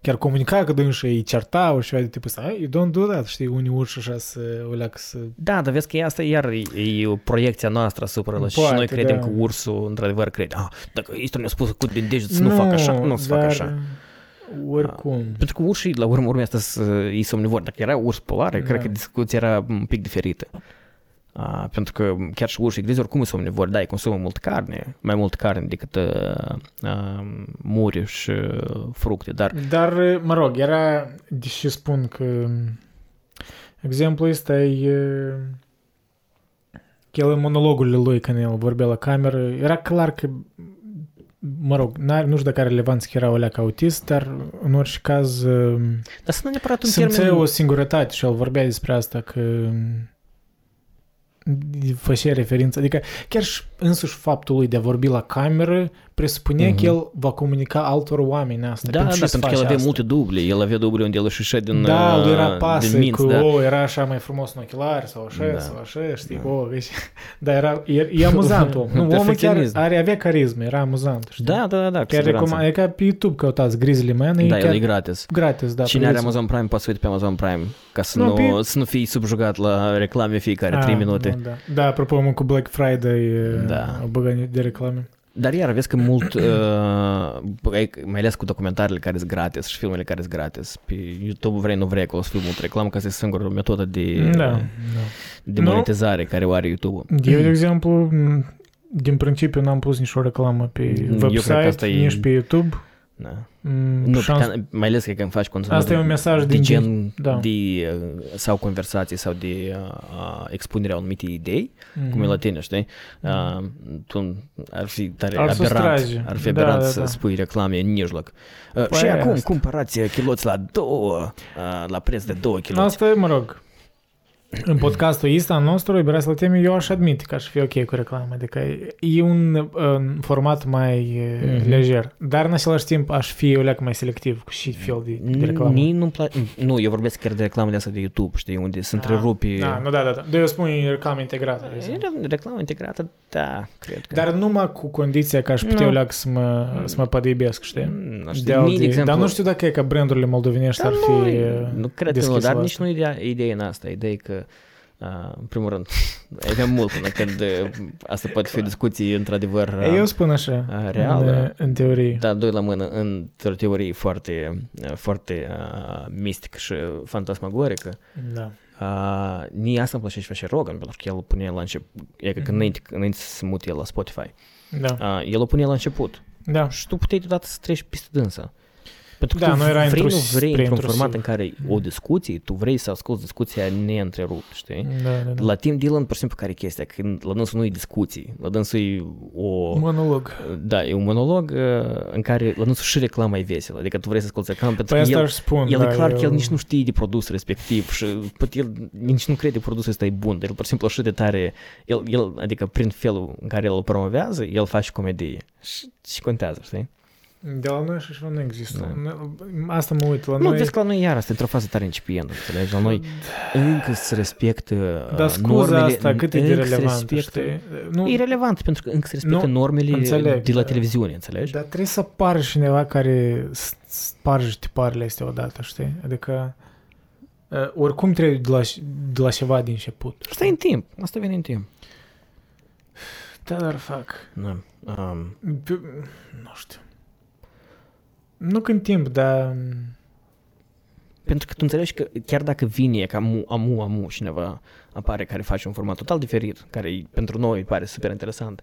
Chiar comunica că dânșii îi certau și ceva de tipul ăsta, "Hey, you don't do that, știi, unii urși așa să o leacă să... Da, dar vezi că asta iar e, e o proiecția noastră asupra lor și Poate, noi credem da. că ursul într-adevăr crede. Ah, dacă Istor ne-a spus cu din deget să nu, fac așa, nu să fac dar așa. Oricum. Pentru că urșii, la urmă, urmea asta să îi somnivori. Dacă era urs polar, da. cred Da. că discuția era un pic diferită. A, pentru că chiar și urșii grizi oricum sunt omnivori, da, ei consumă mult carne, mai mult carne decât a, a, muri și uh, fructe, dar Dar, mă rog, era, deși spun că exemplul ăsta e că el în monologurile lui când el vorbea la cameră, era clar că mă rog, n nu știu dacă are relevanță că era o leacă autist, dar în orice caz dar să nu neapărat un simțea termen... o singurătate și el vorbea despre asta că făcea referință, adică chiar și însuși faptul lui de a vorbi la cameră presupunea Mhm. că el va comunica altor oameni asta. Da, da, ce să pentru că el faci avea asta? multe duble, el avea duble unde el își ieșea din, Da, lui era uh, pasă din minți, cu, da. o, era așa mai frumos în ochelari sau așa, Da. sau așa, știi, Da. o, deci, dar era, e, e amuzant om. Nu, omul chiar Perfecționism. are, avea carismă, era amuzant, știi? Da, da, da, da, cu Chiar siguranță. recomand, e ca pe YouTube căutați Grizzly Man, e Da, chiar el e gratis. gratis, da. Cine are puteți- Amazon Prime poate să uite pe Amazon Prime ca să Nu, nu, pe- să nu fii subjugat la reclame fiecare Ah, 3 minute. nu, Da, da apropo, mă, cu Black Friday e, Da. o băganie de reclame. Dar iar vezi că mult, uh, băi, mai ales cu documentarele care sunt gratis și filmele care sunt gratis, pe YouTube vrei, nu vrei, acolo să fie mult reclamă, că asta e singura metodă de, Da, da. de Nu. monetizare care o are YouTube. Eu, de exemplu, m, din principiu n-am pus nicio reclamă pe Eu cred că website, asta e- nici pe YouTube. Da. Mm, Nu, șans- ca, mai ales că când faci conținut Asta e un mesaj de din- gen da. de, uh, sau conversații sau de uh, uh, expunerea anumite idei, cum e Mhm. la tine, știi? Uh, tu ar fi tare Ar să aberant, strage. ar fi Da, aberant da, să da. spui reclame în mijloc. Uh, Păi și aia acum asta. cumpărați chiloți la două, uh, la preț de două chiloți. Asta e, mă rog, în podcastul ăsta al nostru, Iubrea să teme, eu aș admit că aș fi ok cu reclamă. Adică e un uh, format mai uh, Mhm. lejer. Dar în același timp aș fi o leacă mai selectiv cu și fel de, de reclamă. Ni nu place. Nu, eu vorbesc chiar de reclamele astea de YouTube, știi, unde se întrerupi. Da, nu, da, da, da. De eu spun reclamă integrată. de exemplu. E reclamă integrată, da, cred că. Dar numai cu condiția că aș putea Nu. o leacă să mă, să mă padibesc, știi? Mm, nu știu, De mie, alte- de exemplu, Dar nu știu dacă e că brandurile moldovenești Dar ar fi nu, uh, nu cred că nu, deschise dar la nici asta. nu ideea, ideea în asta. Ideea e că, uh, în primul rând, avem mult până când uh, asta poate fi o discuție într-adevăr uh, Eu spun așa, uh, reală. în, în teorie. Da, doi la mână, într-o teorie foarte, uh, foarte uh, mistică și fantasmagorică. Da. Uh, mie asta îmi place și face Rogan, pentru că el o punea la început, e că Mhm. înainte, înainte să se mute el la Spotify, Da. uh, el o punea la început Da. și tu puteai deodată să treci peste dânsa. Pentru că Da, tu nu era vrei, intrus- nu vrei prea într-un intrusiv. format în care o discuție, tu vrei să asculti discuția neîntrerupt, știi? Da, da, da. La Tim Dillon, pur și simplu, care e chestia? Când la dânsul nu e discuții, la dânsul e o... Monolog. Da, e un monolog uh, în care la dânsul și reclama e veselă. Adică tu vrei să asculti reclamă pentru Păi că asta el, aș spun, el da, e clar că el eu- nici nu știe de produsul respectiv și poate el nici nu crede că produsul ăsta e bun, dar el pur și simplu așa de tare, el, el, adică prin felul în care el îl promovează, el face comedie și, și contează, știi? De la noi așa ceva nu există. Da. Nu- Asta mă uit la Nu, noi. vezi că la noi iar asta e într-o fază tare incipientă, înțelegi? La noi încă se respectă uh, Dar scuza normele, asta cât e de încă se relevant, respectă, știi? Nu, E relevant pentru că încă se respectă Nu, normele înțeleg, de la da. televiziune, înțelegi? dar trebuie să pară cineva care s- sparge tiparele astea odată, știi? Adică uh, oricum trebuie de la, de la ceva din început. Asta e în timp, asta vine în timp. Da, dar fac. Da. Um, Pe- Nu știu. Nu când timp, dar... pentru că tu înțelegi că chiar dacă vine ca amu, amu, amu cineva apare care face un format total diferit, care îi- pentru noi îi pare super interesant,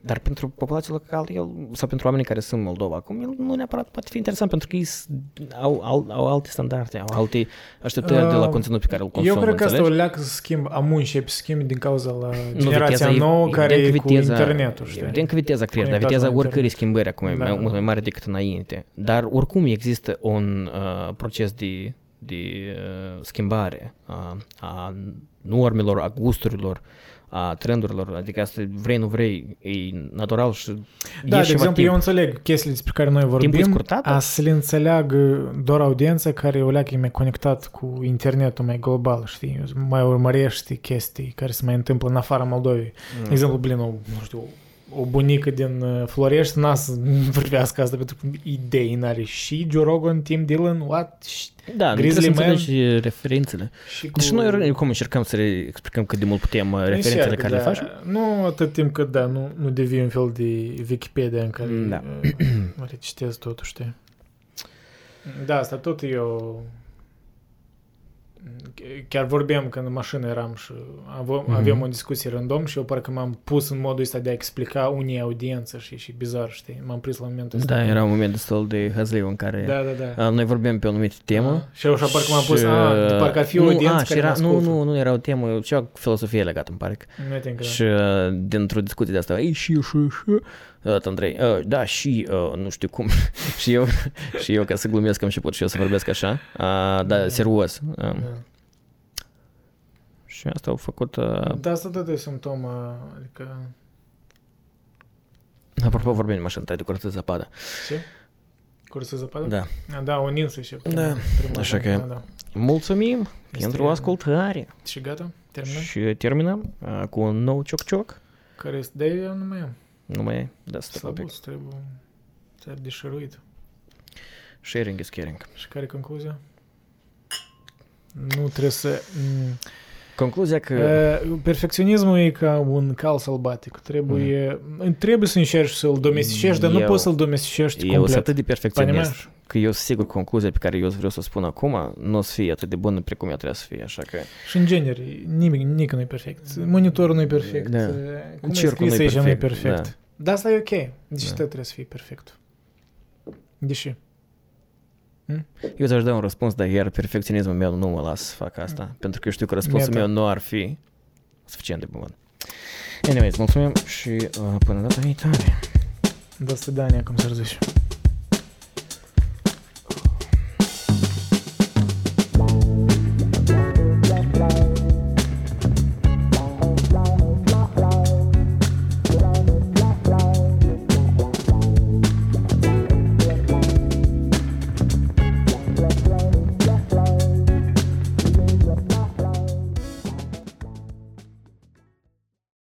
dar pentru populația locală el, sau pentru oamenii care sunt în Moldova acum, el nu neapărat poate fi interesant pentru că ei s- au, au, au alte standarde, au alte așteptări de la Uh, conținut pe care îl consumă, Eu cred că asta o înțelegi? leacă să schimb, amu începe să schimb din cauza la Nu, generația viteza e- nouă care evident e că cu viteza- internetul, știi? Evident că viteza crește, dar Conectat viteza la oricărei internet. schimbări acum e Da. mai, mult mai mare decât înainte. Dar oricum există un uh, proces de, de uh, schimbare a, a normelor, a gusturilor, a trendurilor, adică asta vrei, nu vrei, e natural și Da, e de ceva exemplu, timp. eu înțeleg chestiile despre care noi Timpul e vorbim, scurtat? a să le înțeleagă doar audiența care o leacă e mai conectat cu internetul mai global, știi, mai urmărește chestii care se mai întâmplă în afara Moldovei. Mm. De exemplu, blin, o, nu știu, o bunică din uh, Florești n-a să vorbească asta pentru că idei n-are. Și Joe Rogan, Tim Dillon, what? Și, Da, nu Grizzly trebuie să Man. înțelegi referințele. și cu... Deci noi cum încercăm să le explicăm cât de mult putem uh, referințele Încearcă, care le da. facem? Nu atât timp cât, da, nu, nu devii un fel de Wikipedia în care Da. uh, recitezi totul, știi? Da, asta tot eu... Chiar vorbeam când în mașină eram și aveam, Mhm. aveam o discuție random și eu parcă m-am pus în modul ăsta de a explica unii audiență și, și bizar, știi? M-am prins la momentul ăsta. Da, era un moment destul de hazliu în care Da, da, da. uh, noi vorbeam pe o anumită temă. Ah, Și eu așa parcă m-am pus, și, a, de parcă ar fi o nu, audiență a, și care era, mă nu, ascultă. nu, nu era o temă, ceva cu filosofie legată, îmi pare că. Nu te încredem. Și uh, dintr-o discuție de asta, ei, și, și, și, uh, Andrei, uh, da, și, uh, nu știu cum, și eu, și eu, ca să glumesc, am și pot și eu să vorbesc așa, uh, da, serios. Uh, Da. și asta au făcut, uh, Da, asta tot e simptomă, adică... apropo, vorbim de mașină, de curățat zăpadă. Ce? Cursă zăpadă? Da. A, Da, o ninsă și Da, prima așa dată, că- Da, da. Mulțumim pentru Este- ascultare Și gata? Terminăm? și terminăm uh, cu un nou cioc-cioc. Care este? De eu nu mai am. Nu mai e, da, stai un pic. Slăbuț, trebuie... Trebuie deșăruit. Sharing is caring. Și care e concluzia? Nu trebuie să... m, Concluzia că... Perfecționismul e ca un cal sălbatic. Trebuie, mm. trebuie să încerci să-l domesticești, dar eu, nu poți să-l domesticești eu complet. Eu sunt atât de perfecționist că eu sunt sigur concluzia pe care eu vreau să o spun acum nu o să fie atât de bună precum ea trebuie să fie, așa că... Și în gener, nimic, nimic nu e perfect. Monitorul nu e perfect. Da. Cum Cercul e scris nu e perfect. Da. Dar asta e ok. Deci da. trebuie să fie perfect. Deși... eu ți-aș da un răspuns, dar iar perfecționismul meu nu mă las să fac asta, pentru că eu știu că răspunsul Meta. meu nu ar fi suficient de bun. Anyways, mulțumim și uh, până data viitoare. До свидания, cum s-ar zice.